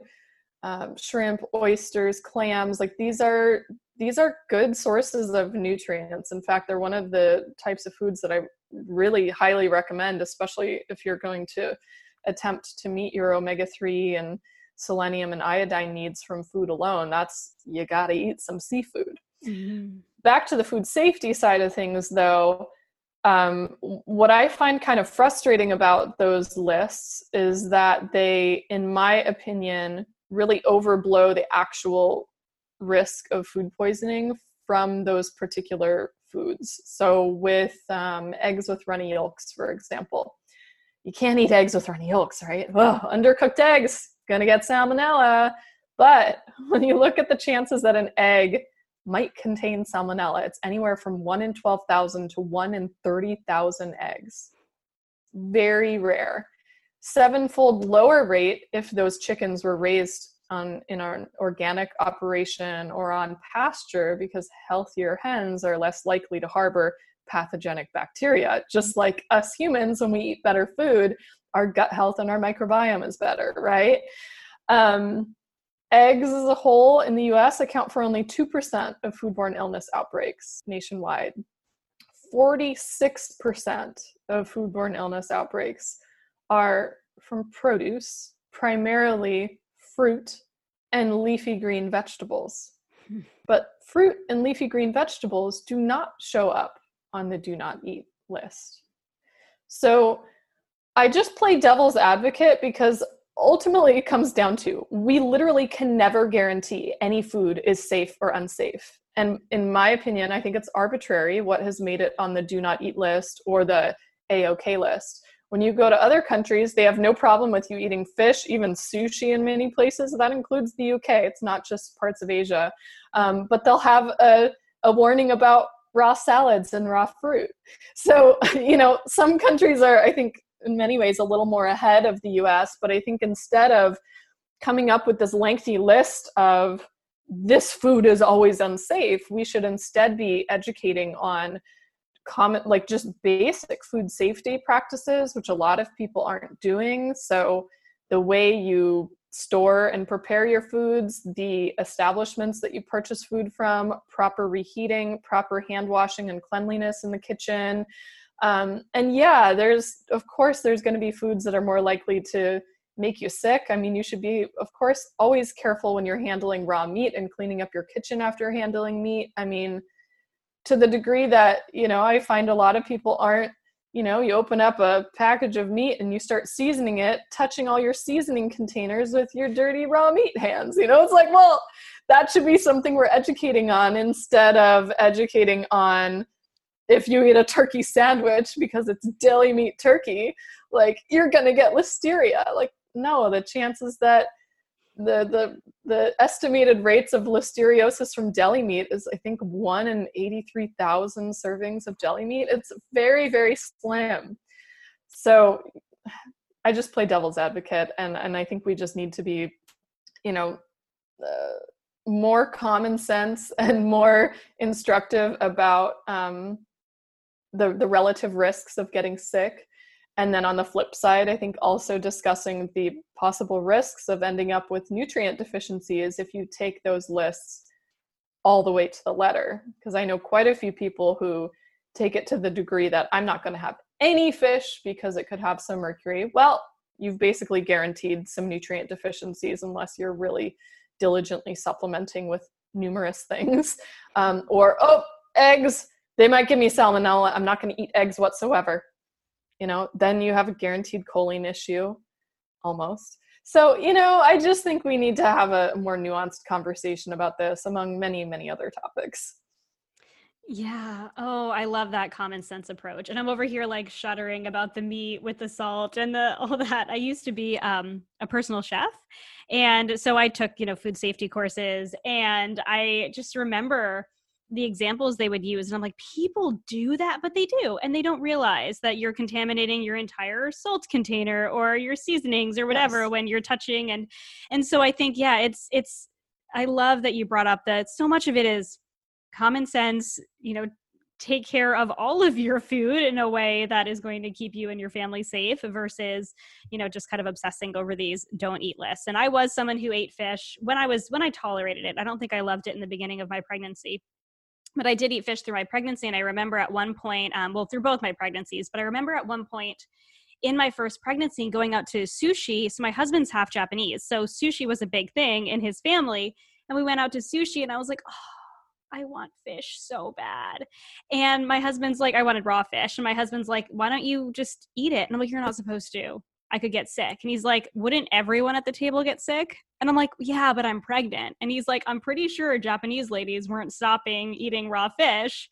um, shrimp, oysters, clams. Like these are these are good sources of nutrients. In fact, they're one of the types of foods that I really highly recommend, especially if you're going to attempt to meet your omega three and selenium and iodine needs from food alone. That's you got to eat some seafood. Mm-hmm. Back to the food safety side of things, though um, what I find kind of frustrating about those lists is that they, in my opinion, really overblow the actual risk of food poisoning from those particular foods. So, with um, eggs with runny yolks, for example, you can't eat eggs with runny yolks, right? Well, undercooked eggs, gonna get salmonella. But <laughs> when you look at the chances that an egg might contain salmonella. It's anywhere from 1 in 12,000 to 1 in 30,000 eggs. Very rare. Sevenfold lower rate if those chickens were raised on, in an organic operation or on pasture because healthier hens are less likely to harbor pathogenic bacteria. Just like us humans, when we eat better food, our gut health and our microbiome is better, right? Um, eggs as a whole in the US account for only 2% of foodborne illness outbreaks nationwide. 46% of foodborne illness outbreaks are from produce, primarily fruit and leafy green vegetables. Hmm. But fruit and leafy green vegetables do not show up on the do not eat list. So I just play devil's advocate because ultimately it comes down to we literally can never guarantee any food is safe or unsafe. And in my opinion, I think it's arbitrary what has made it on the do not eat list or the AOK list. When you go to other countries, they have no problem with you eating fish, even sushi in many places. That includes the UK. It's not just parts of Asia. Um, but they'll have a, a warning about raw salads and raw fruit. So, <laughs> you know, some countries are, I think, in many ways a little more ahead of the US, but I think instead of coming up with this lengthy list of this food is always unsafe, we should instead be educating on common like just basic food safety practices which a lot of people aren't doing. So the way you store and prepare your foods the establishments that you purchase food from proper reheating proper hand washing and cleanliness in the kitchen um, and yeah there's of course there's going to be foods that are more likely to make you sick. I mean you should be of course always careful when you're handling raw meat and cleaning up your kitchen after handling meat. I mean to the degree that you know i find a lot of people aren't you know you open up a package of meat and you start seasoning it touching all your seasoning containers with your dirty raw meat hands you know? It's like well that should be something we're educating on instead of educating on if you eat a turkey sandwich because it's deli meat turkey like you're gonna get listeria like no the chances that the the the estimated rates of listeriosis from deli meat is I think one in eighty three thousand servings of deli meat. It's very very slim. So I just play devil's advocate, and and I think we just need to be, you know. Uh, more common sense and more instructive about um, the the relative risks of getting sick and then on the flip side, I think also discussing the possible risks of ending up with nutrient deficiencies if you take those lists all the way to the letter. Because I know quite a few people who take it to the degree that I'm not going to have any fish because it could have some mercury. Well, you've basically guaranteed some nutrient deficiencies unless you're really diligently supplementing with numerous <laughs> things. Um, or, oh, eggs, they might give me salmonella. I'm not going to eat eggs whatsoever you know then you have a guaranteed choline issue almost so you know i just think we need to have a more nuanced conversation about this among many many other topics
yeah. Oh, I love that common sense approach. And I'm over here like shuddering about the meat with the salt and the <laughs> all that. I used to be um, a personal chef. And so I took, you know, food safety courses and I just remember the examples they would use and i'm like people do that but they do and they don't realize that you're contaminating your entire salt container or your seasonings or whatever yes. when you're touching and and so i think yeah it's it's i love that you brought up that so much of it is common sense you know take care of all of your food in a way that is going to keep you and your family safe versus you know just kind of obsessing over these don't eat lists and i was someone who ate fish when i was when i tolerated it i don't think i loved it in the beginning of my pregnancy but I did eat fish through my pregnancy. And I remember at one point, um, well, through both my pregnancies, but I remember at one point in my first pregnancy going out to sushi. So my husband's half Japanese. So sushi was a big thing in his family. And we went out to sushi and I was like, oh, I want fish so bad. And my husband's like, I wanted raw fish. And my husband's like, why don't you just eat it? And I'm like, you're not supposed to. I could get sick. And he's like, Wouldn't everyone at the table get sick? And I'm like, Yeah, but I'm pregnant. And he's like, I'm pretty sure Japanese ladies weren't stopping eating raw fish.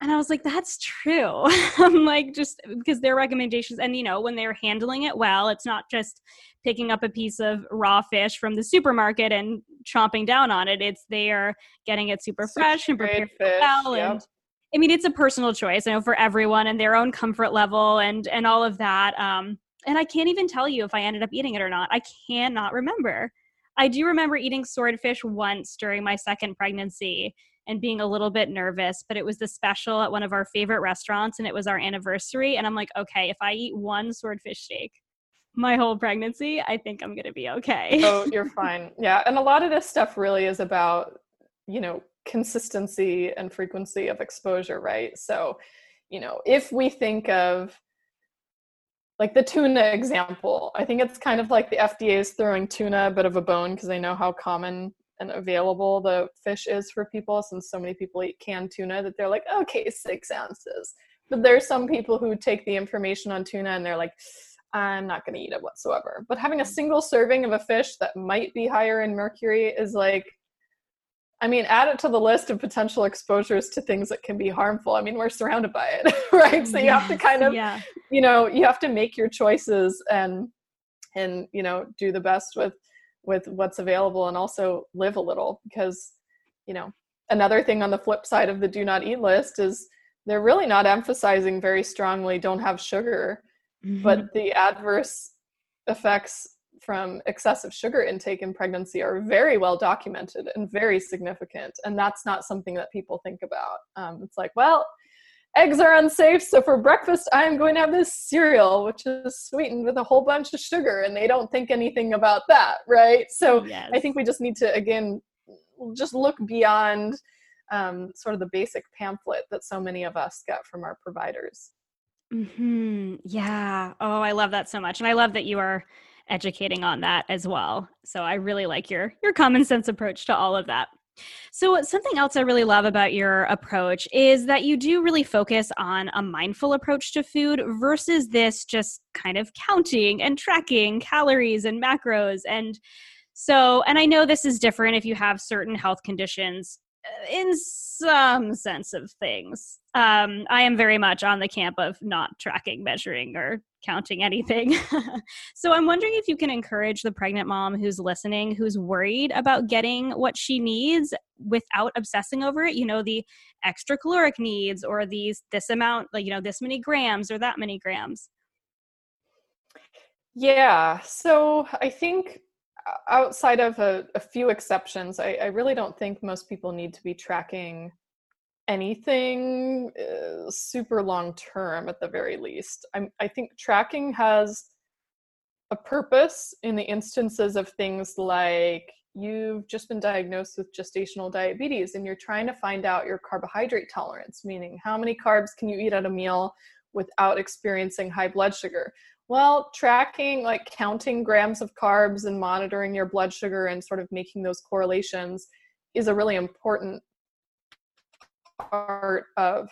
And I was like, That's true. <laughs> I'm like, just because their recommendations, and you know, when they're handling it well, it's not just picking up a piece of raw fish from the supermarket and chomping down on it. It's they're getting it super Such fresh and prepared well. Yep. And I mean, it's a personal choice, I know, for everyone and their own comfort level and and all of that. Um, and I can't even tell you if I ended up eating it or not. I cannot remember. I do remember eating swordfish once during my second pregnancy and being a little bit nervous, but it was the special at one of our favorite restaurants and it was our anniversary. And I'm like, okay, if I eat one swordfish steak, my whole pregnancy, I think I'm going to be okay.
oh, you're <laughs> fine. Yeah. And a lot of this stuff really is about, you know, consistency and frequency of exposure, right? So, you know, if we think of like the tuna example, I think it's kind of like the FDA is throwing tuna a bit of a bone because they know how common and available the fish is for people since so many people eat canned tuna that they're like, okay, six ounces. But there's some people who take the information on tuna and they're like, I'm not going to eat it whatsoever. But having a mm. single serving of a fish that might be higher in mercury is like, I mean, add it to the list of potential exposures to things that can be harmful. I mean, we're surrounded by it, <laughs> right? So you have to kind of, yeah. you know, you have to make your choices and and you know do the best with with what's available and also live a little because you know another thing on the flip side of the do not eat list is they're really not emphasizing very strongly don't have sugar mm-hmm. but the adverse effects from excessive sugar intake in pregnancy are very well documented and very significant and that's not something that people think about um, it's like well eggs are unsafe so for breakfast i'm going to have this cereal which is sweetened with a whole bunch of sugar and they don't think anything about that right so yes. i think we just need to again just look beyond um, sort of the basic pamphlet that so many of us get from our providers
hmm Yeah. Oh, I love that so much, and I love that you are educating on that as well. So I really like your your common sense approach to all of that. So, something else I really love about your approach is that you do really focus on a mindful approach to food versus this just kind of counting and tracking calories and macros. And so, and I know this is different if you have certain health conditions uh, in some sense of things. Um, I am very much on the camp of not tracking, measuring, or counting anything. <laughs> so I'm wondering if you can encourage the pregnant mom who's listening, who's worried about getting what she needs without obsessing over it. You know, the extra caloric needs or these this amount, like you know, this many grams or that many grams.
Yeah. So I think uh, outside of a, a few exceptions, I, I, really don't think most people need to be tracking anything uh, super long term at the very least. I'm, I think tracking has a purpose in the instances of things like you've just been diagnosed with gestational diabetes and you're trying to find out your carbohydrate tolerance, meaning how many carbs can you eat at a meal without experiencing high blood sugar. Well, tracking, like counting grams of carbs and monitoring your blood sugar and sort of making those correlations is a really important part of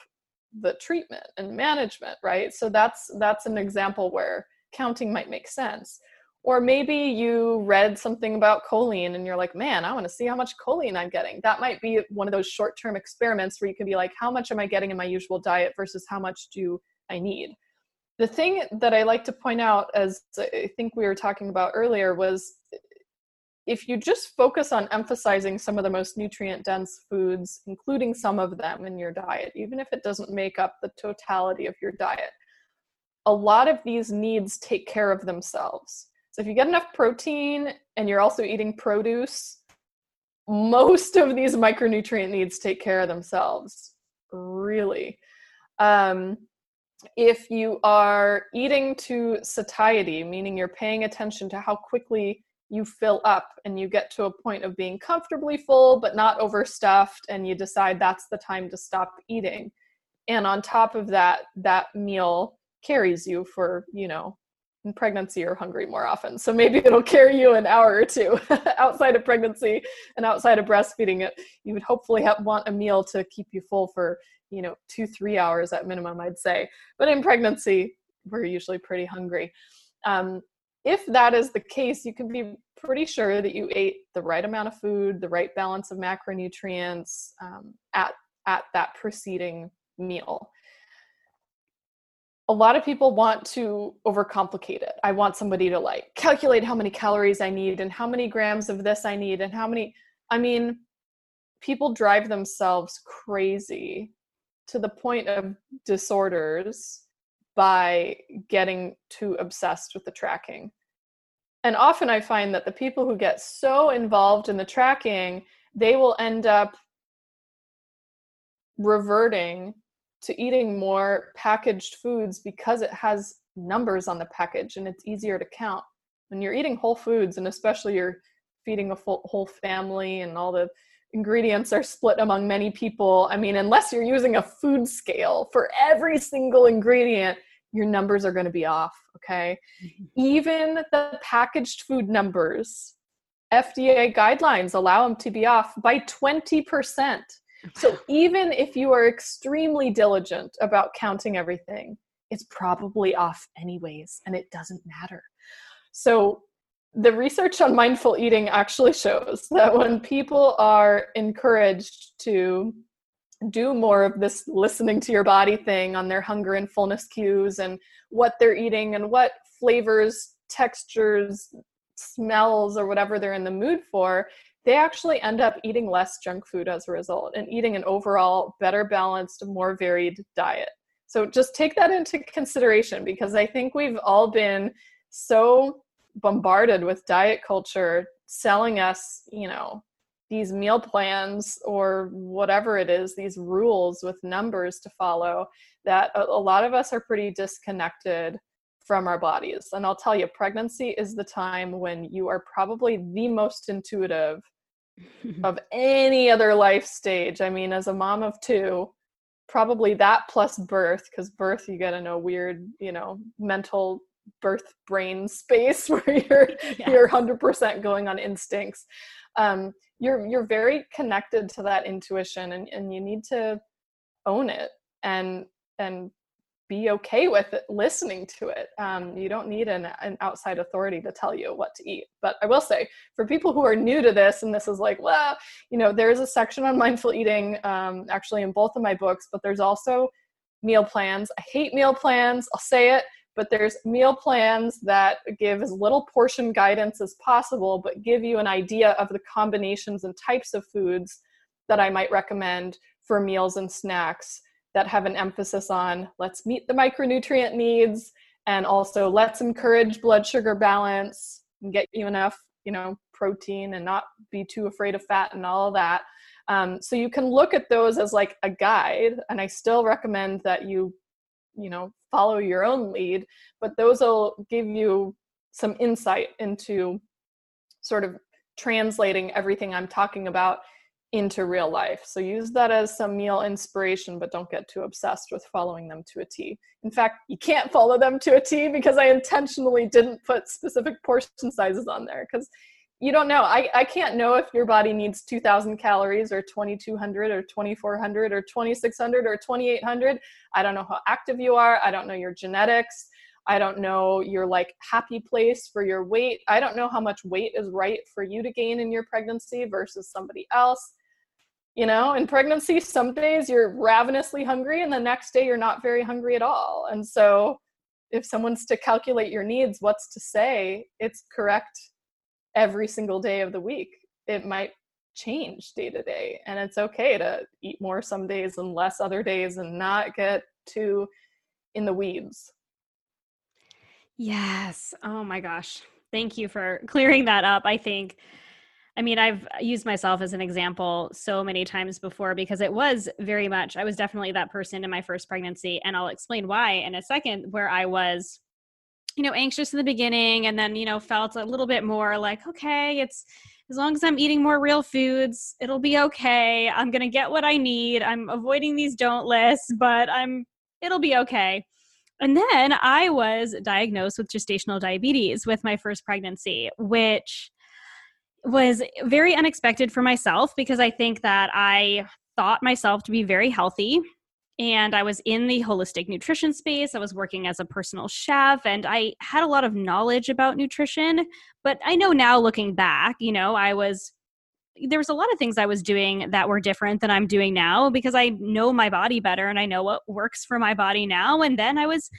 the treatment and management, right? So that's that's an example where counting might make sense. Or maybe you read something about choline and you're like, man, I want to see how much choline I'm getting. That might be one of those short term experiments where you can be like, how much am I getting in my usual diet versus how much do I need? The thing that I like to point out, as I think we were talking about earlier, was if you just focus on emphasizing some of the most nutrient dense foods, including some of them in your diet, even if it doesn't make up the totality of your diet, a lot of these needs take care of themselves. So if you get enough protein and you're also eating produce, most of these micronutrient needs take care of themselves, really. Um, if you are eating to satiety, meaning you're paying attention to how quickly you fill up and you get to a point of being comfortably full but not overstuffed, and you decide that's the time to stop eating. And on top of that, that meal carries you for, you know, in pregnancy you're hungry more often. So maybe <laughs> it'll carry you an hour or two <laughs> outside of pregnancy and outside of breastfeeding it. You would hopefully have, want a meal to keep you full for you know two three hours at minimum i'd say but in pregnancy we're usually pretty hungry um, if that is the case you can be pretty sure that you ate the right amount of food the right balance of macronutrients um, at at that preceding meal. A lot of people want to overcomplicate it. I want somebody to like calculate how many calories i need and how many grams of this i need and how many i mean people drive themselves crazy to the point of disorders by getting too obsessed with the tracking. And often I find that the people who get so involved in the tracking, they will end up reverting to eating more packaged foods because it has numbers on the package and it's easier to count. When you're eating whole foods, and especially you're feeding a full, whole family and all the ingredients are split among many people. I mean, unless you're using a food scale for every single ingredient, your numbers are going to be off. Okay. Mm-hmm. Even the packaged food numbers, FDA guidelines allow them to be off by 20%. So <laughs> even if you are extremely diligent about counting everything, it's probably off anyways, and it doesn't matter. So the research on mindful eating actually shows that when people are encouraged to do more of this listening to your body thing on their hunger and fullness cues and what they're eating and what flavors, textures, smells, or whatever they're in the mood for, they actually end up eating less junk food as a result and eating an overall better balanced, more varied diet. So just take that into consideration because I think we've all been so bombarded with diet culture selling us, you know, these meal plans or whatever it is, these rules with numbers to follow, that a, lot of us are pretty disconnected from our bodies. And I'll tell you, pregnancy is the time when you are probably the most intuitive <laughs> of any other life stage. I mean, as a mom of two, probably that plus birth, because birth, you get in a weird, you know, mental birth brain space <laughs> where you're <laughs> yeah. you're 100% going on instincts um, you're you're very connected to that intuition and, and you need to own it and and be okay with it, listening to it. Um, you don't need an, an outside authority to tell you what to eat. But I will say, for people who are new to this, and this is like, well, you know, there is a section on <laughs> mindful eating um, actually in both of my books, but there's also meal plans. I hate meal plans. I'll say it but there's meal plans that give as little portion guidance as possible, but give you an idea of the combinations and types of foods that I might recommend for meals and snacks that have an emphasis on let's meet the micronutrient needs and also let's encourage blood sugar balance and get you enough, you know, protein and not be too afraid of fat and all of that. Um, so you can look at those as like a guide, and I still recommend that you you know follow your own lead but those will give you some insight into sort of translating everything i'm talking about into real life. So use that as some meal inspiration but don't get too obsessed with following them to a t. In fact you can't follow them to a t because i intentionally didn't put specific portion sizes on there because you don't know. I, I can't know if your body needs 2000 calories or 2200 or 2400 or 2600 or 2800. I don't know how active you are. I don't know your genetics. I don't know your like happy place for your weight. I don't know how much weight is right for you to gain in your pregnancy versus somebody else. You know, in pregnancy, some days you're ravenously hungry and the next day you're not very hungry at all. And so if someone's to calculate your needs, what's to say it's correct every single day of the week. It might change day to day, and it's okay to eat more some days and less other days and not get too in the weeds.
Yes. Oh my gosh. Thank you for clearing that up. I think I mean, I've used myself as an example so many times before because it was very much, I was definitely that person in my first pregnancy. And I'll explain why in a second, where I was you know anxious in the beginning and then you know felt a little bit more like okay it's as long as i'm eating more real foods it'll be okay. I'm going to get what i need. I'm avoiding these don't lists but i'm it'll be okay. And then i was diagnosed with gestational diabetes with my first pregnancy which was very unexpected for myself because i think that i thought myself to be very healthy and I was in the holistic nutrition space. I was working as a personal chef and I had a lot of knowledge about nutrition. But I know now looking back, you know, I was, there was a lot of things I was doing that were different than I'm doing now because I know my body better and I know what works for my body now. And then I was,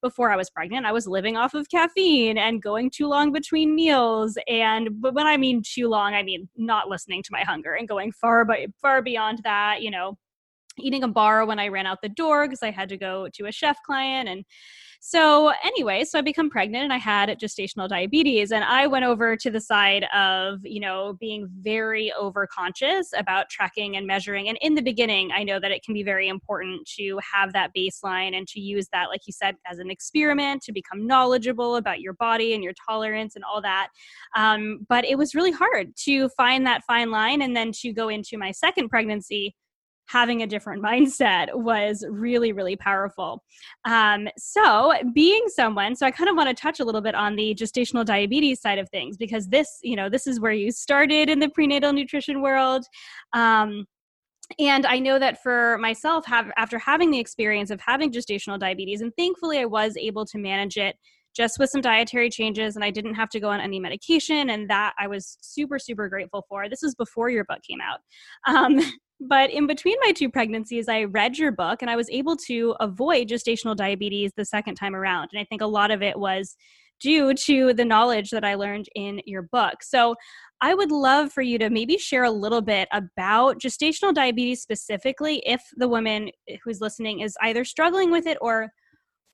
before I was pregnant, I was living off of caffeine and going too long between meals. And but when I mean too long, I mean not listening to my hunger and going far by far beyond that, you know, eating a bar when I ran out the door because I had to go to a chef client and So, anyway, so I become pregnant and I had gestational diabetes. And I went over to the side of, you know, being very over conscious about tracking and measuring. And in the beginning, I know that it can be very important to have that baseline and to use that, like you said, as an experiment to become knowledgeable about your body and your tolerance and all that. Um, but it was really hard to find that fine line and then to go into my second pregnancy having a different <laughs> mindset was really, really powerful. Um, so, being someone, so I kind of want to touch a little bit on the gestational diabetes side of things because this, you know, this is where you started in the prenatal nutrition world. Um, and I know that for myself, have after having the experience of having gestational diabetes, and thankfully I was able to manage it just with some dietary changes and I didn't have to go on any medication. And that I was super, super grateful for. This was before your book came out. Um, <laughs> but in between my two pregnancies, I read your book and I was able to avoid gestational diabetes the second time around. And I think a lot of it was due to the knowledge that I learned in your book. So I would love for you to maybe share a little bit about gestational diabetes specifically if the woman who's listening is either struggling with it or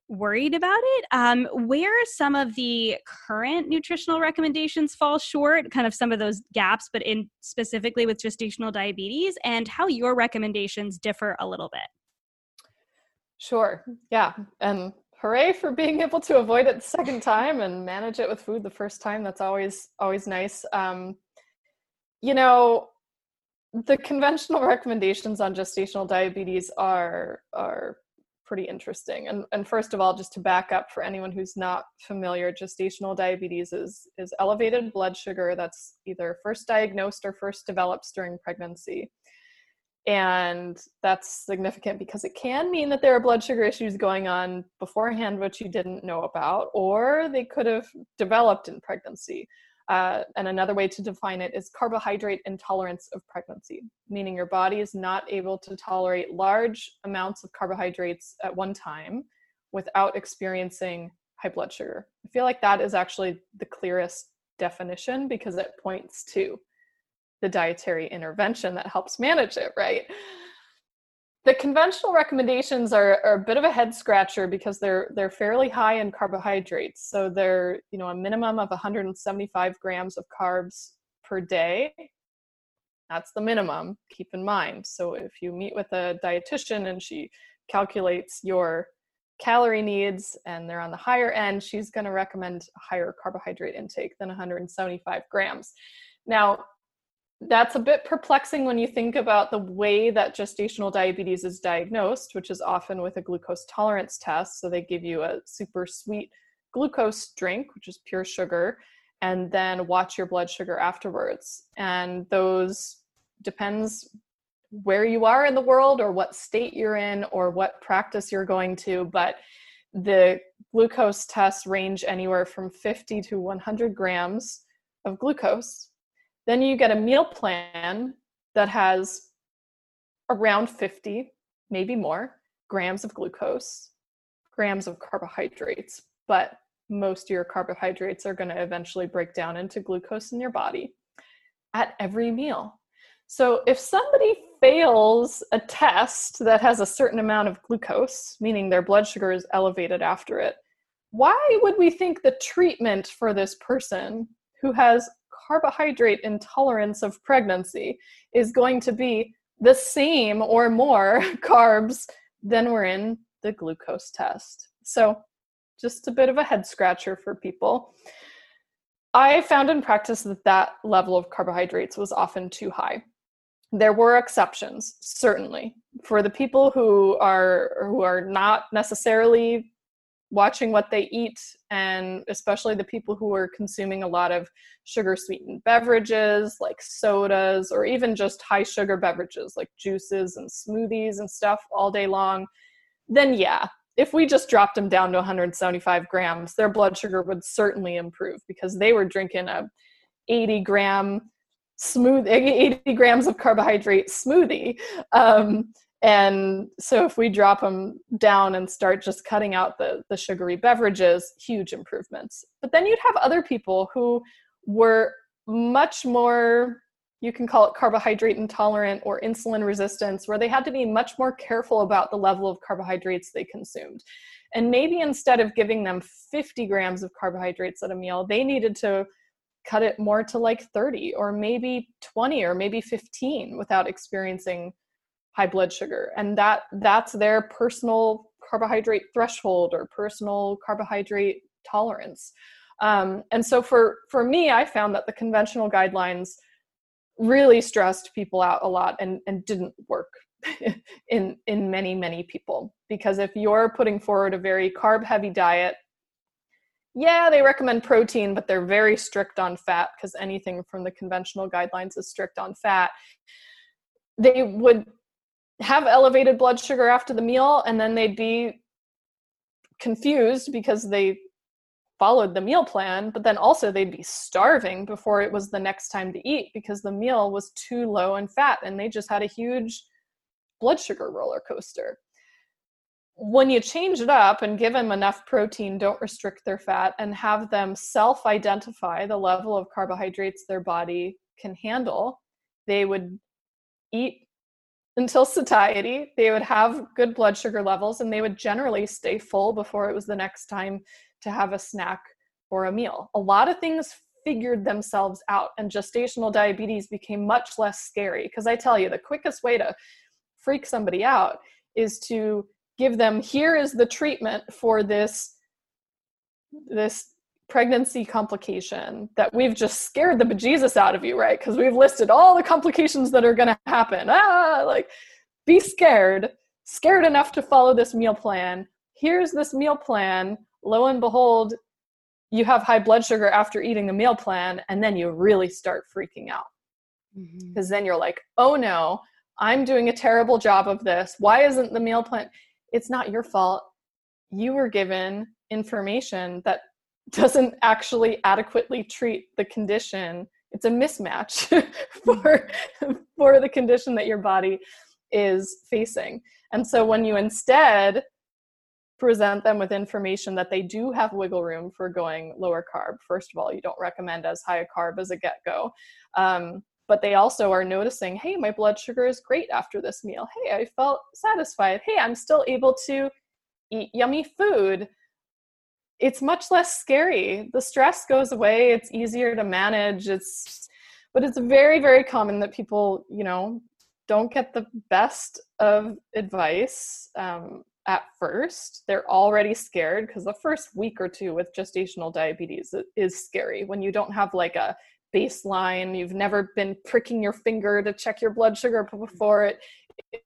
worried about it. Um, where some of the current nutritional recommendations fall short, kind of some of those gaps, but in specifically with gestational diabetes, and how your recommendations differ a little bit.
Sure. Yeah. And hooray for being able to avoid it the second time and manage it with food the first time. That's always always nice. Um, you know, the conventional recommendations on gestational diabetes are are pretty interesting. And, and first of all, just to back up for anyone who's not familiar, gestational diabetes is, is elevated blood sugar that's either first diagnosed or first develops during pregnancy. And that's significant because it can mean that there are blood sugar issues going on beforehand, which you didn't know about, or they could have developed in pregnancy. Uh, and another way to define it is carbohydrate intolerance of pregnancy, meaning your body is not able to tolerate large amounts of carbohydrates at one time without experiencing high blood sugar. I feel like that is actually the clearest definition because it points to the dietary intervention that helps manage it, right? The conventional recommendations are, are, a bit of a head scratcher because they're they're fairly high in carbohydrates. So they're you know a minimum of 175 grams of carbs per day. That's the minimum. Keep in mind. So if you meet with a dietitian and she calculates your calorie needs and they're on the higher end, she's going to recommend a higher carbohydrate intake than 175 grams. Now, that's a bit perplexing when you think about the way that gestational diabetes is diagnosed, which is often with a glucose tolerance test. So they give you a super sweet glucose drink, which is pure sugar, and then watch your blood sugar afterwards. And those depends where you are in the world or what state you're in or what practice you're going to, but the glucose tests range anywhere from 50 to 100 grams of glucose then you get a meal plan that has around 50, maybe more, grams of glucose, grams of carbohydrates. But most of your carbohydrates are going to eventually break down into glucose in your body at every meal. So if somebody fails a test that has a certain amount of glucose, meaning their blood sugar is elevated after it, why would we think the treatment for this person who has carbohydrate intolerance of pregnancy is going to be the same or more <laughs> carbs than were in the glucose test. So, just a bit of a head scratcher for people. I found in practice that that level of carbohydrates was often too high. There were exceptions, certainly, for the people who are who are not necessarily watching what they eat and especially the people who are consuming a lot of sugar sweetened beverages like sodas or even just high sugar beverages like juices and smoothies and stuff all day long then yeah if we just dropped them down to 175 grams their blood sugar would certainly improve because they were drinking a 80 gram smooth 80 grams of carbohydrate smoothie. Um, and so if we drop them down and start just cutting out the, the sugary beverages huge improvements but then you'd have other people who were much more you can call it carbohydrate intolerant or insulin resistance, where they had to be much more careful about the level of carbohydrates they consumed. And maybe instead of giving them 50 grams of carbohydrates at a meal, they needed to cut it more to like 30 or maybe 20 or maybe 15 without experiencing high blood sugar. And that that's their personal carbohydrate threshold or personal carbohydrate tolerance. Um, and so for for me, I found that the conventional guidelines really stressed people out a lot and, and didn't work <laughs> in in many many people because if you're putting forward a very carb heavy diet yeah they recommend protein but they're very strict on fat because anything from the conventional guidelines is strict on fat they would have elevated blood sugar after the meal and then they'd be confused because they followed the meal plan, but then also they'd be starving before it was the next time to eat because the meal was too low in fat and they just had a huge blood sugar roller coaster. When you change it up and give them enough protein, don't restrict their fat, and have them self identify the level of carbohydrates their body can handle, they would eat until satiety. They would have good blood sugar levels and they would generally stay full before it was the next time to have a snack or a meal. A lot of things figured themselves out, and gestational diabetes became much less scary. Because I tell you, the quickest way to freak somebody out is to give them here is the treatment for this this pregnancy complication that we've just scared the bejesus out of you right because we've listed all the complications that are going to happen ah like be scared scared enough to follow this meal plan here's this meal plan lo and behold, you have high blood sugar after eating the meal plan, and then you really start freaking out. Because mm-hmm. then you're like, oh no, I'm doing a terrible job of this. Why isn't the meal plan? It's not your fault. You were given information that doesn't actually adequately treat the condition. It's a mismatch <laughs> for, for the condition that your body is facing. And so when you instead present them with information that they do have wiggle room for going lower carb. First of all, you don't recommend as high a carb as a get go. Um, but they also are noticing, hey, my blood sugar is great after this meal. Hey, I felt satisfied. Hey, I'm still able to eat yummy food. It's much less scary. The stress goes away. It's easier to manage. It's, but it's very, very common that people, you know, don't get the best of advice. Um, at first they're already scared because the first week or two with gestational diabetes is scary when you don't have like a baseline you've never been pricking your finger to check your blood sugar before it, it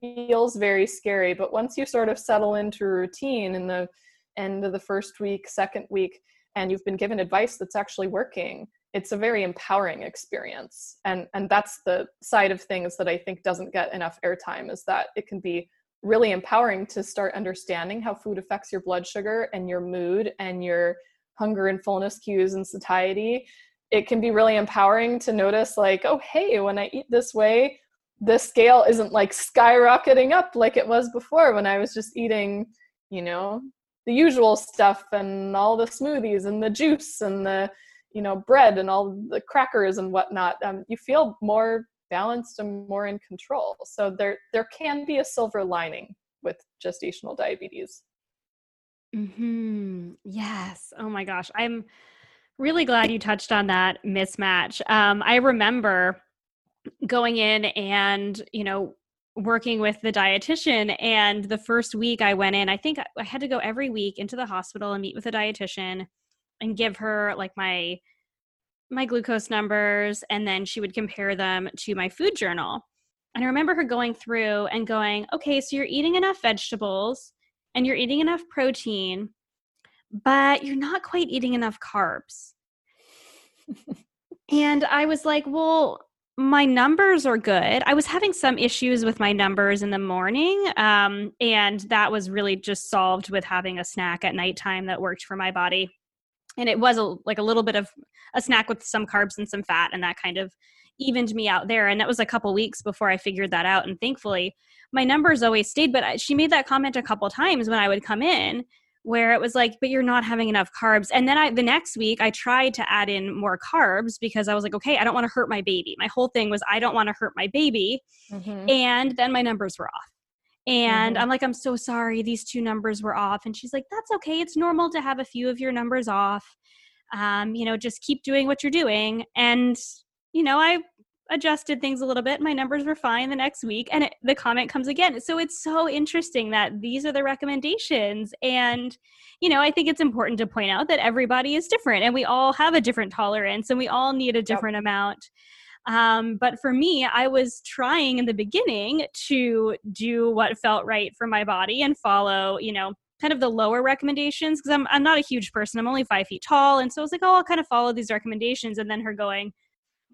feels very scary but once you sort of settle into a routine and the end of the first week second week and you've been given advice that's actually working it's a very empowering experience. And and that's the side of things that i think doesn't get enough airtime is that it can be really empowering to start understanding how food affects your blood sugar and your mood and your hunger and fullness cues and satiety. It can be really empowering to notice like oh hey when i eat this way the scale isn't like skyrocketing up like it was before when i was just eating you know the usual stuff and all the smoothies and the juice and the you know bread and all the crackers and whatnot um, you feel more balanced and more in control. So there there can be a silver lining with gestational diabetes.
Hmm. Yes. Oh my gosh. I'm really glad you touched on that mismatch. Um, I remember going in and you know working with the dietitian and the first week i went in i think i had to go every week into the hospital and meet with a dietitian and give her like my my glucose numbers and then she would compare them to my food journal. And I remember her going through and going, okay, so you're eating enough vegetables and you're eating enough protein, but you're not quite eating enough carbs. <laughs> and I was like, well, my numbers are good. I was having some issues with my numbers in the morning, um, and that was really just solved with having a snack at nighttime that worked for my body and it was a, like a little bit of a snack with some carbs and some fat and that kind of evened me out there and that was a couple weeks before i figured that out and thankfully my numbers always stayed but she made that comment a couple times when i would come in where it was like, but you're not having enough carbs. And then I, the next week, I tried to add in more carbs because I was like, okay, I don't want to hurt my baby. My whole thing was, I don't want to hurt my baby. Mm-hmm. And then my numbers were off. And mm-hmm. I'm like, I'm so sorry, these two numbers were off. And she's like, that's okay. It's normal to have a few of your numbers off. Um, you know, just keep doing what you're doing. And, you know, I adjusted things a little bit. My numbers were fine the next week, and it, the comment comes again. So it's so interesting that these are the recommendations. And, you know, I think it's important to point out that everybody is different and we all have a different tolerance and we all need a different yep. amount. Um, but for me, I was trying in the beginning to do what felt right for my body and follow, you know, kind of the lower recommendations because I'm, I'm not a huge person. I'm only five feet tall. And so I was like, oh, I'll kind of follow these recommendations. And then her going,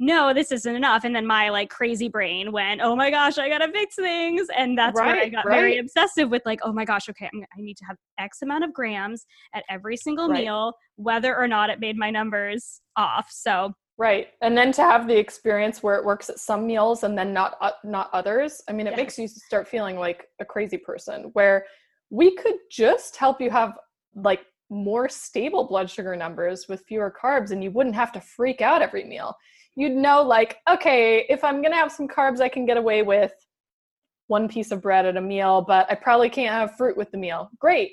no, this isn't enough. And then my like crazy brain went, oh my gosh, I gotta fix things. And that's right, where I got right. very obsessive with like, oh my gosh, okay, I'm, i need to have X amount of grams at every single right. meal, whether or not it made my numbers off. So
Right. And then to have the experience where it works at some meals and then not uh, not others. I mean, it makes you start feeling like a crazy person where we could just help you have like more stable blood sugar numbers with fewer carbs and you wouldn't have to freak out every meal you'd know like okay if i'm to have some carbs i can get away with one piece of bread at a meal but i probably can't have fruit with the meal. Great.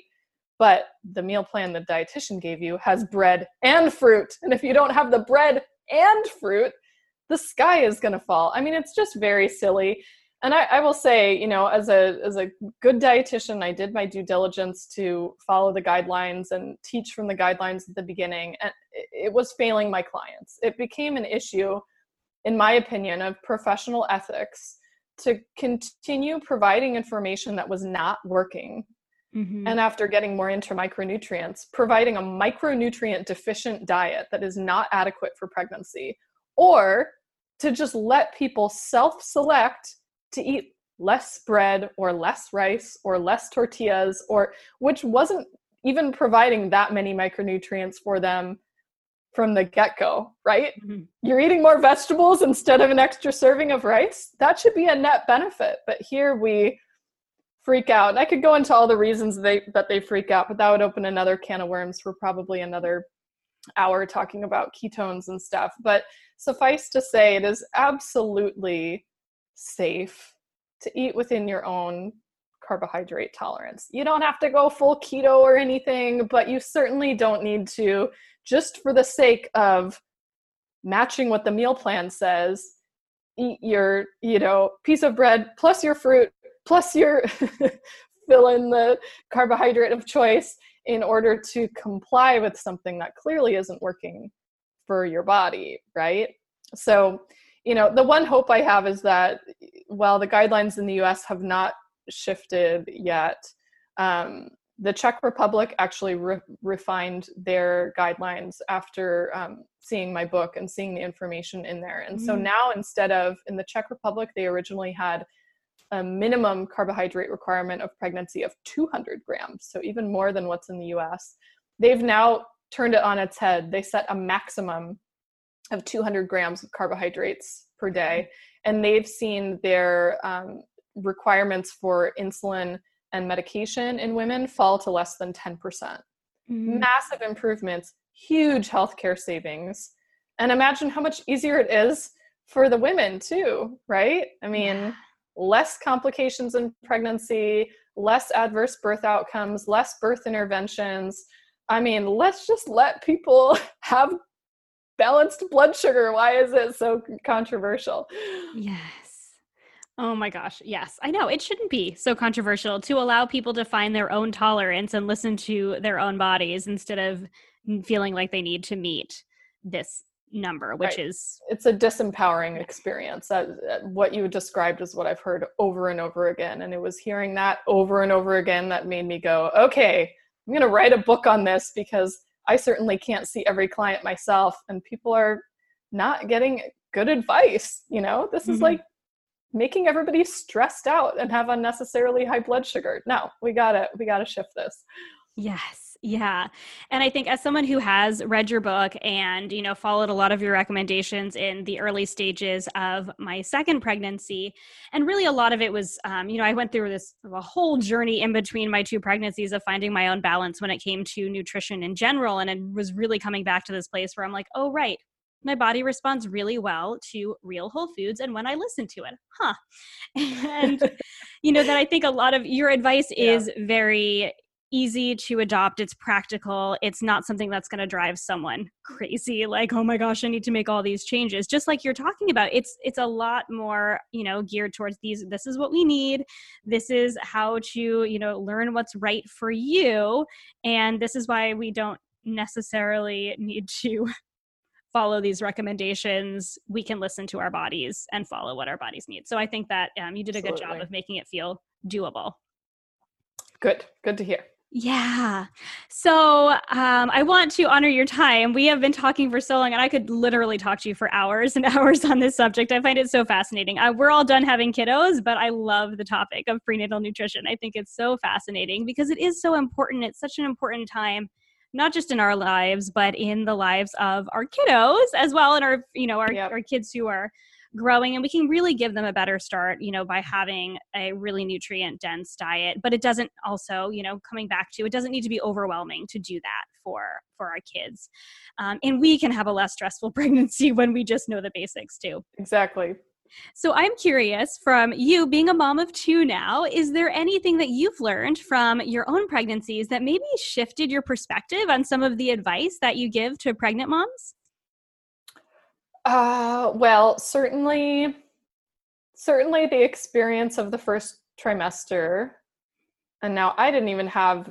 But the meal plan the dietitian gave you has bread and fruit. And if you don't have the bread and fruit the sky is to fall. I mean it's just very silly and I, I, will say, you know, as a as a good dietitian, I did my due diligence to follow the guidelines and teach from the guidelines at the beginning, and it was failing my clients. It became an issue, in my opinion, of professional ethics to continue providing information that was not working. Mm-hmm. And after getting more into micronutrients, providing a micronutrient deficient diet that is not adequate for pregnancy, or to just let people self select to eat less bread or less rice or less tortillas or which wasn't even providing that many micronutrients for them from the get-go right? Mm-hmm. you're eating more vegetables instead of an extra serving of rice? That should be a net benefit but here we freak out. And i could go into all the reasons they that they freak out but that would open another can of worms for probably another hour talking about ketones and stuff. But suffice to say it is absolutely safe to eat within your own carbohydrate tolerance. You don't have to go full keto or anything, but you certainly don't need to just for the sake of matching what the meal plan says eat your you know piece of bread plus your fruit plus your <laughs> fill in the carbohydrate of choice in order to comply with something that clearly isn't working for your body right so you know, the one hope I have is that while the guidelines in the US have not shifted yet, um, the Czech Republic actually re- refined their guidelines after um, seeing my book and seeing the information in there. And mm so now, instead of in the Czech Republic, they originally had a minimum carbohydrate requirement of pregnancy of 200 grams, so even more than what's in the US. They've now turned it on its head. They set a maximum of 200 grams of carbohydrates per day. And they've seen their um, requirements for insulin and medication in women fall to less than 10%. Mm-hmm. Massive improvements, huge healthcare savings. And imagine how much easier it is for the women, too, right? I mean, yeah. less complications in pregnancy, less adverse birth outcomes, less birth interventions. I mean, let's just let people <laughs> have balanced blood sugar. Why is it so controversial?
Yes. Oh my gosh. Yes. I know it shouldn't be so controversial to allow people to find their own tolerance and listen to their own bodies instead of feeling like they need to meet this number which right. is
it's a disempowering experience that, what you described is what i've heard over and over again and it was hearing that over and over again that made me go okay i'm going to write a book on this because I certainly can't see every client myself, and people are not getting good advice. You know, this mm-hmm. is like making everybody stressed out and have unnecessarily high blood sugar. No, we gotta we gotta shift this.
Yes. Yeah. And I think as someone who has read your book and, you know, followed a lot of your recommendations in the early stages of my second pregnancy, and really a lot of it was, um, you know, I went through this a whole journey in between my two pregnancies of finding my own balance when it came to nutrition in general. And it was really coming back to this place where I'm like, oh, right. My body responds really well to real whole foods and when I listen to it. Huh. <laughs> And, you know, that I think a lot of your advice yeah. is very easy to adopt it's practical it's not something that's going to drive someone crazy like oh my gosh i need to make all these changes. Just like you're talking about it's it's a lot more you know geared towards these this is what we need. This is how to you know learn what's right for you and this is why we don't necessarily need to <laughs> follow these recommendations. We can listen to our bodies and follow what our bodies need. So i think that um, you did a Absolutely. good job of making it feel doable.
Good good to hear
yeah. So um, I want to honor your time. We have been talking for so long, and I could literally talk to you for hours and <laughs> hours on this subject. I find it so fascinating. Uh, we're all done having kiddos, but I love the topic of prenatal nutrition. I think it's so fascinating because it is so important. It's such an important time not just in our lives but in the lives of our kiddos as well and our you know our, yep. our kids who are growing and we can really give them a better start you know by having a really nutrient dense diet but it doesn't also you know coming back to it doesn't need to be overwhelming to do that for for our kids. Um, and we can have a less stressful <laughs> pregnancy when we just know the basics too.
Exactly.
So I'm curious from you being a mom of two now, is there anything that you've learned from your own pregnancies that maybe shifted your perspective on some of the advice that you give to pregnant moms?
Uh, well, certainly, certainly the experience of the first trimester, and now I didn't even have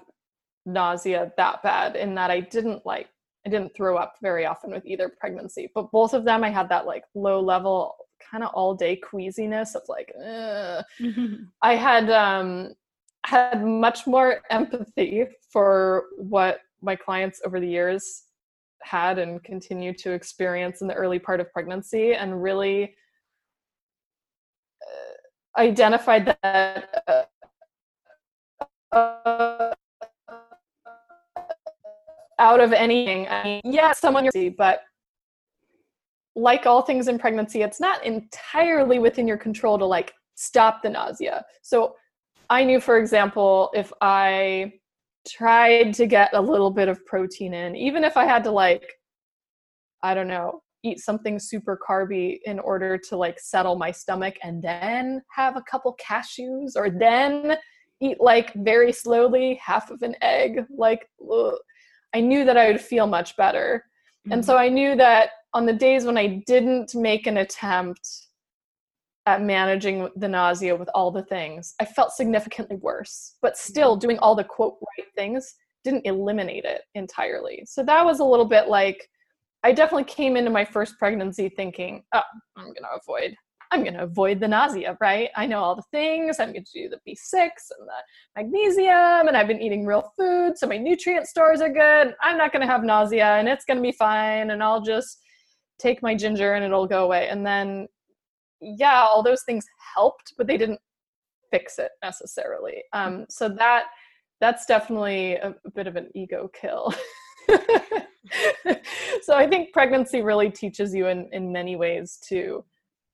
nausea that bad in that I didn't like I didn't throw up very often with either pregnancy, but both of them I had that like low level kind of all day queasiness of like mm-hmm. <laughs> I had um had much more empathy for what my clients over the years had and continue to experience in the early part of pregnancy and really uh, identified that uh, out of anything. I mean, yeah someone you but like all things in pregnancy it's not entirely within your control to like stop the nausea. So i knew for example if i tried to get a little bit of protein in, even if I had to like, I don't know, eat something super carby in order to like settle my stomach and then have a couple cashews or then eat like very slowly half of an egg. Like, ugh, I knew that I would feel much better. Mm-hmm. And so I knew that on the days when I didn't make an attempt at managing the nausea with all the things, I felt significantly worse. But mm-hmm. still, doing all the quote right things didn't eliminate it entirely. So that was a little bit like I definitely came into my first pregnancy thinking, oh, I'm going to avoid. I'm going to avoid the nausea, right? I know all the things. I'm going to do the B6 and the magnesium, and I've been eating real food, so my nutrient stores are good. I'm not going to have nausea, and it's going to be fine, and I'll just take my ginger and it'll go away. And then yeah, all those things helped, but they didn't fix it necessarily. Um, so that that's definitely a, a bit of an ego kill. <laughs> so I think pregnancy really teaches you in, in many ways to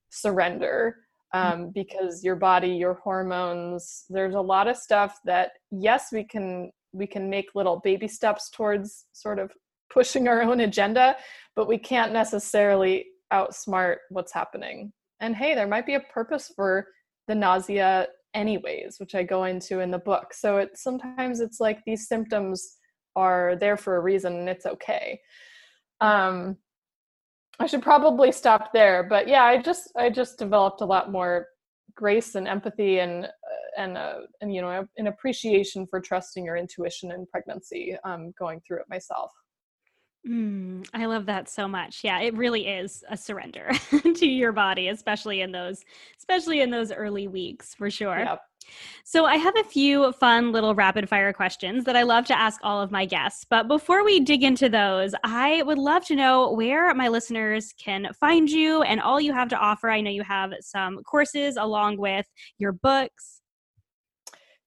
surrender um, because your body, your hormones, there's a lot of stuff that yes, we can we can make little baby steps towards sort of pushing our own agenda, but we can't necessarily outsmart what's happening and hey there might be a purpose for the nausea anyways which i go into in the book. So it sometimes it's like these symptoms are there for a reason and it's okay. Um i should probably stop there but yeah i just i just developed a lot more grace and empathy and and uh, and you know an appreciation for trusting your intuition in pregnancy um going through it myself
Mm, I love that so much. Yeah, it really is a surrender <laughs> to your body, especially in those, especially in those early weeks, for sure. Yep. So, I have a few fun little rapid fire questions that I love to ask all of my guests. But before we dig into those, I would love to know where my listeners can find you and all you have to offer. I know you have some courses along with your books.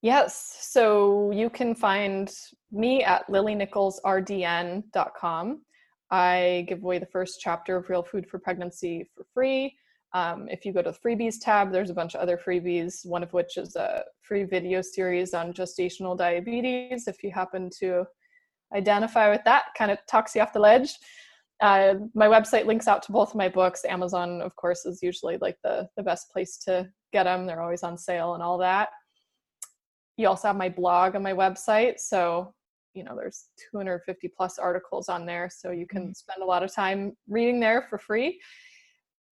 Yes. So you can find me at lilynicholsrdn.com. I give away the first chapter of Real Food for Pregnancy for free. Um, if you go to the freebies tab, there's a bunch of other freebies, one of which is a free video series on gestational diabetes. If you happen to identify with that, kind of talks you off the ledge. Uh, my website links out to both of my books. Amazon, of course, is usually like the, the best place to get them. They're always on sale and all that. You also have my blog on my website. So, you know, there's 250 plus articles on there. So you can mm-hmm. spend a lot of time reading there for free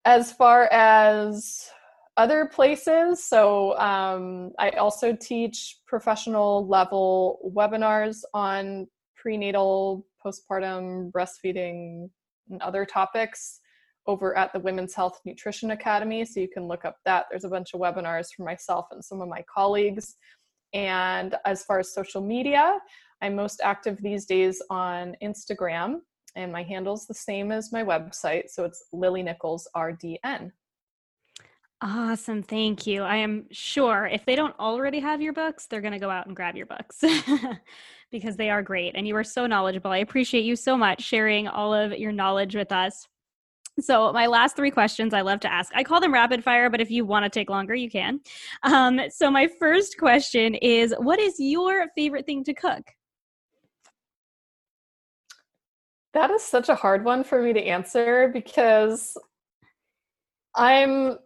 as far as other places, so um, I also teach professional level webinars on prenatal, postpartum, breastfeeding, and other topics over at the Women's Health Nutrition Academy. So you can look up that. There's a bunch of webinars for myself and some of my colleagues. And as far as social media, I'm most active these days on Instagram and my handle's the same as my website. So it's Lily Nichols RDN.
Awesome. Thank you. I am sure if they don't already have your books, they're going to go out and grab your books <laughs> because they are great. And you are so knowledgeable. I appreciate you so much sharing all of your knowledge with us. So, my last three questions I love to ask. I call them rapid fire, but if you want to take longer, you can. Um, so, my first question is What is your favorite thing to cook?
That is such a hard one for me to answer because I'm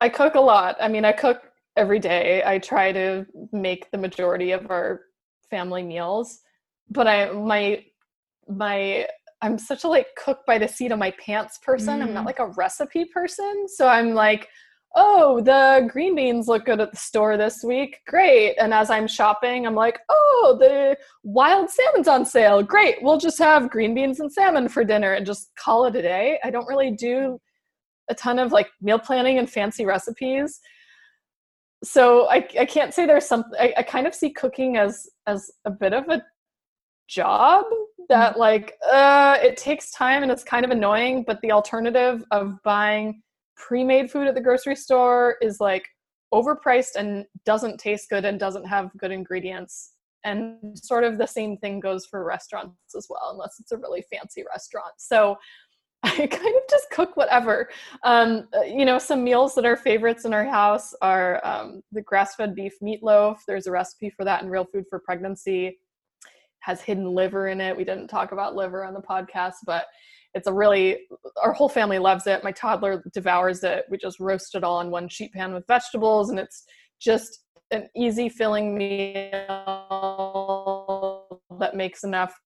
I cook a lot. I mean, I cook every day. I try to make the majority of our family meals, but I my my I'm such a like cook by the seat of my pants person. Mm. I'm not mm. like a recipe person. So I'm like oh, the green beans look good at the store this week. Great. And as I'm shopping, I'm like, oh, the wild salmon's on sale. Great. We'll just have green beans and salmon for dinner and just call it a day. I don't really do a ton of like meal planning and fancy recipes. So I, I can't say there's something I, I kind of see cooking as as a bit of a job that like uh it takes time and it's kind of annoying, but the alternative of buying pre-made food at the grocery store is like overpriced and doesn't taste good and doesn't have good ingredients. And sort of the same thing goes for restaurants as well unless it's a really fancy restaurant. So <laughs> i kind of just cook whatever. Um, uh, you know some meals that are favorites in our house are um, the grass-fed beef meatloaf. There's a recipe for that in real food for pregnancy has hidden liver in it. We didn't talk about liver on the podcast but it's a really our whole family loves it. My toddler devours it. We just roast it all in one sheet pan with vegetables and it's just an easy filling meal that makes enough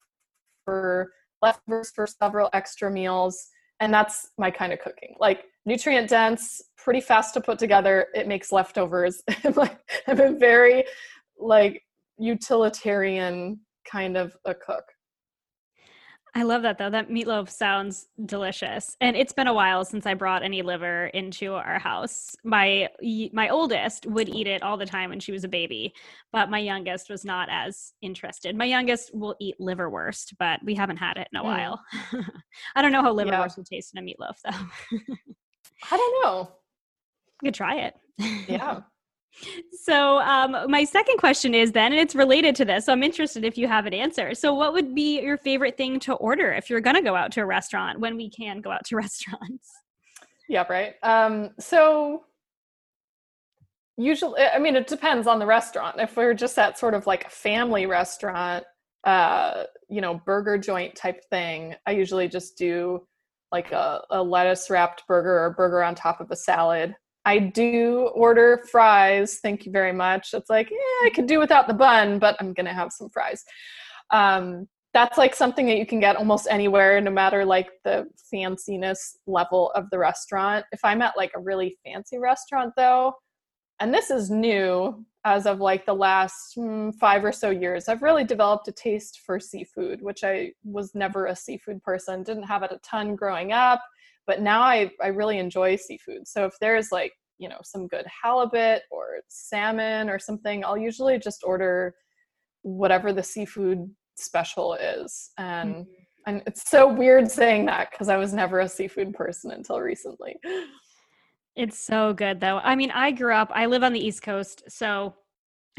for leftovers for several extra meals and that's my kind of cooking. Like nutrient dense pretty fast to put together. It makes leftovers. <laughs> I'm like i'm a very like utilitarian kind of a cook
I love that though. That meatloaf sounds delicious. And it's been a while since I brought any liver into our house. My my oldest would eat it all the time when she was a baby, but my youngest was not as interested. My youngest will eat liverwurst, but we haven't had it in a mm. while. <laughs> I don't know how liverwurst yeah. would taste in a meatloaf though. <laughs>
I don't know.
You could try it.
Yeah. <laughs>
So, um, my second question is then, and it's related to this. So, I'm interested if you have an answer. So, what would be your favorite thing to order if you're going to go out to a restaurant when we can go out to <laughs> restaurants?
Yeah, right. Um, so, usually, I mean, it depends on the restaurant. If we're just at sort of like a family restaurant, uh, you know, burger joint type thing, I usually just do like a, a lettuce wrapped burger or burger on top of a salad I do order fries. Thank you very much. It's like, yeah, I could do without the bun, but I'm gonna have some fries. Um, that's like something that you can get almost anywhere, no matter like the fanciness level of the restaurant. If I'm at like a really fancy restaurant, though, and this is new as of like the last mm, five or so years, I've really developed a taste for seafood, which I was never a seafood person. Didn't have it a ton growing up but now I, I really enjoy seafood. So if there's like, you know, some good halibut or salmon or something, I'll usually just order whatever the seafood special is. And mm-hmm. and it's so weird saying that because I was never a seafood person until recently.
It's so good though. I mean, I grew up, I live on the East Coast, so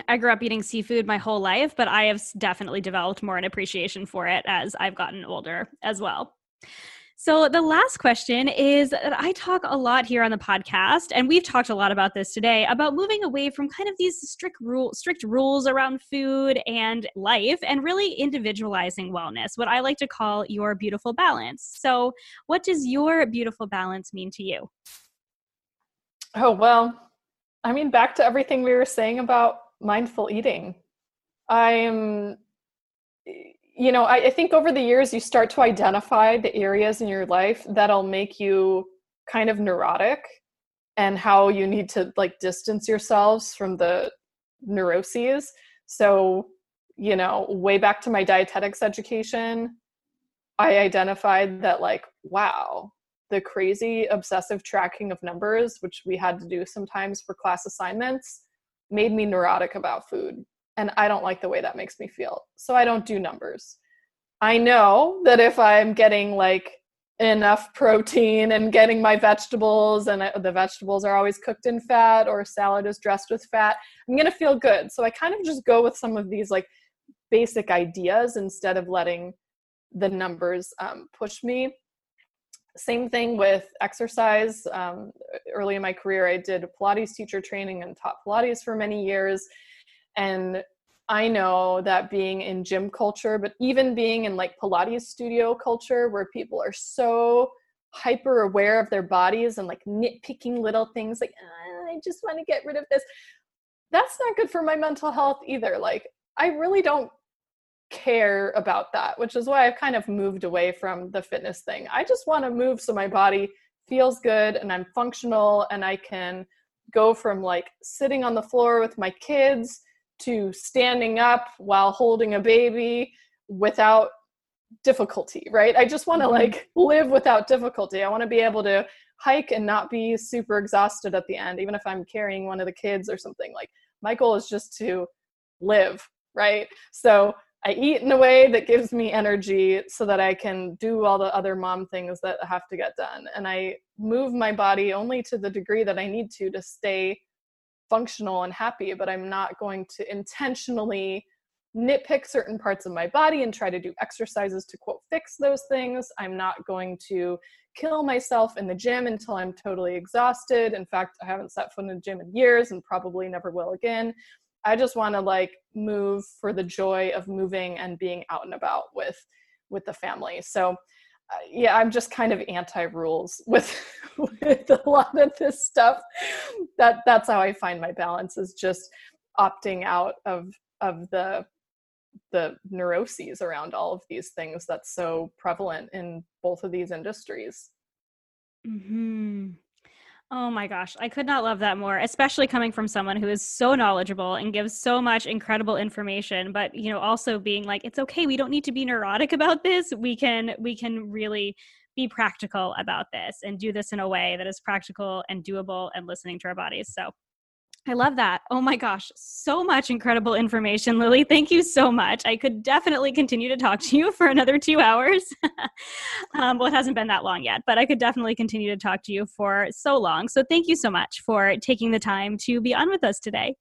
I grew up eating seafood my whole life, but I have definitely developed more an appreciation for it as I've gotten older as well. So, the last question is that I talk a lot here on the podcast, and we've talked a lot about this today about moving away from kind of these strict rule, strict rules around food and life, and really individualizing wellness, what I like to call your beautiful balance. So, what does your beautiful balance mean to you?
Oh, well, I mean, back to everything we were saying about mindful eating. I'm you know, I, I, think over the years you start to identify the areas in your life that'll make you kind of neurotic and how you need to like distance yourselves from the neuroses. So, you know, way back to my dietetics education, I identified that like, wow, the crazy obsessive tracking of numbers, which we had to do sometimes for class assignments, made me neurotic about food and I don't like the way that makes me feel. So I don't do numbers. I know that if I'm getting like enough protein and getting my vegetables and the vegetables are always cooked in fat or salad is dressed with fat, I'm going to feel good. So I kind of just go with some of these like basic ideas instead of letting the numbers um, push me. Same thing with exercise. Um, early in my career, I did Pilates teacher training and taught Pilates for many years and I know that being in gym culture, but even being in like Pilates studio culture where people are so hyper aware of their bodies and like nitpicking little things like, ah, I just want to get rid of this. That's not good for my mental health either. Like, I really don't care about that, which is why I've kind of moved away from the fitness thing. I just want to move so my body feels good and I'm functional and I can go from like sitting on the floor with my kids to standing up while holding a baby without difficulty, right? I just want to mm-hmm. like live without difficulty. I want to be able to hike and not be super exhausted at the end, even if I'm carrying one of the kids or something. Like my goal is just to live, right? So I eat in a way that gives me energy so that I can do all the other mom things that have to get done. And I move my body only to the degree that I need to to stay functional and happy, but I'm not going to intentionally nitpick certain parts of my body and try to do exercises to quote fix those things. I'm not going to kill myself in the gym until I'm totally exhausted. In fact, I haven't set foot in the gym in years and probably never will again. I just want to like move for the joy of moving and being out and about with with the family. So yeah, I'm just kind of anti rules with <laughs> with a lot of this stuff. That that's how I find my balance is just opting out of of the the neuroses around all of these things that's so prevalent in both of these industries.
Hmm. Oh my gosh, I could not love that more, especially coming from someone who is so knowledgeable and gives so much incredible information, but you know, also being like it's okay, we don't need to be neurotic about this. We can we can really be practical about this and do this in a way that is practical and doable and listening to our bodies. So I love that. Oh my gosh, so much incredible information, Lily. Thank you so much. I could definitely continue to talk to you for another two hours. <laughs> um, well, it hasn't been that long yet, but I could definitely continue to talk to you for so long. So thank you so much for taking the time to be on with us today.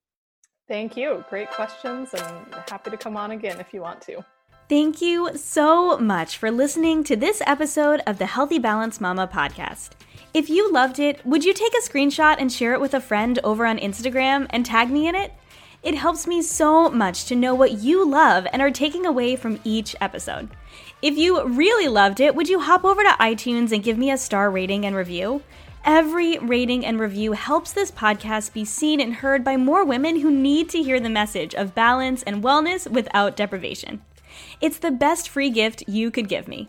Thank you. Great questions, and happy to come on again if you want to.
Thank you so much for listening to this episode of the Healthy Balance Mama podcast. If you loved it, would you take a screenshot and share it with a friend over on Instagram and tag me in it? It helps me so much to know what you love and are taking away from each episode. If you really loved it, would you hop over to iTunes and give me a star rating and review? Every rating and review helps this podcast be seen and heard by more women who need to hear the message of balance and wellness without deprivation. It's the best free gift you could give me.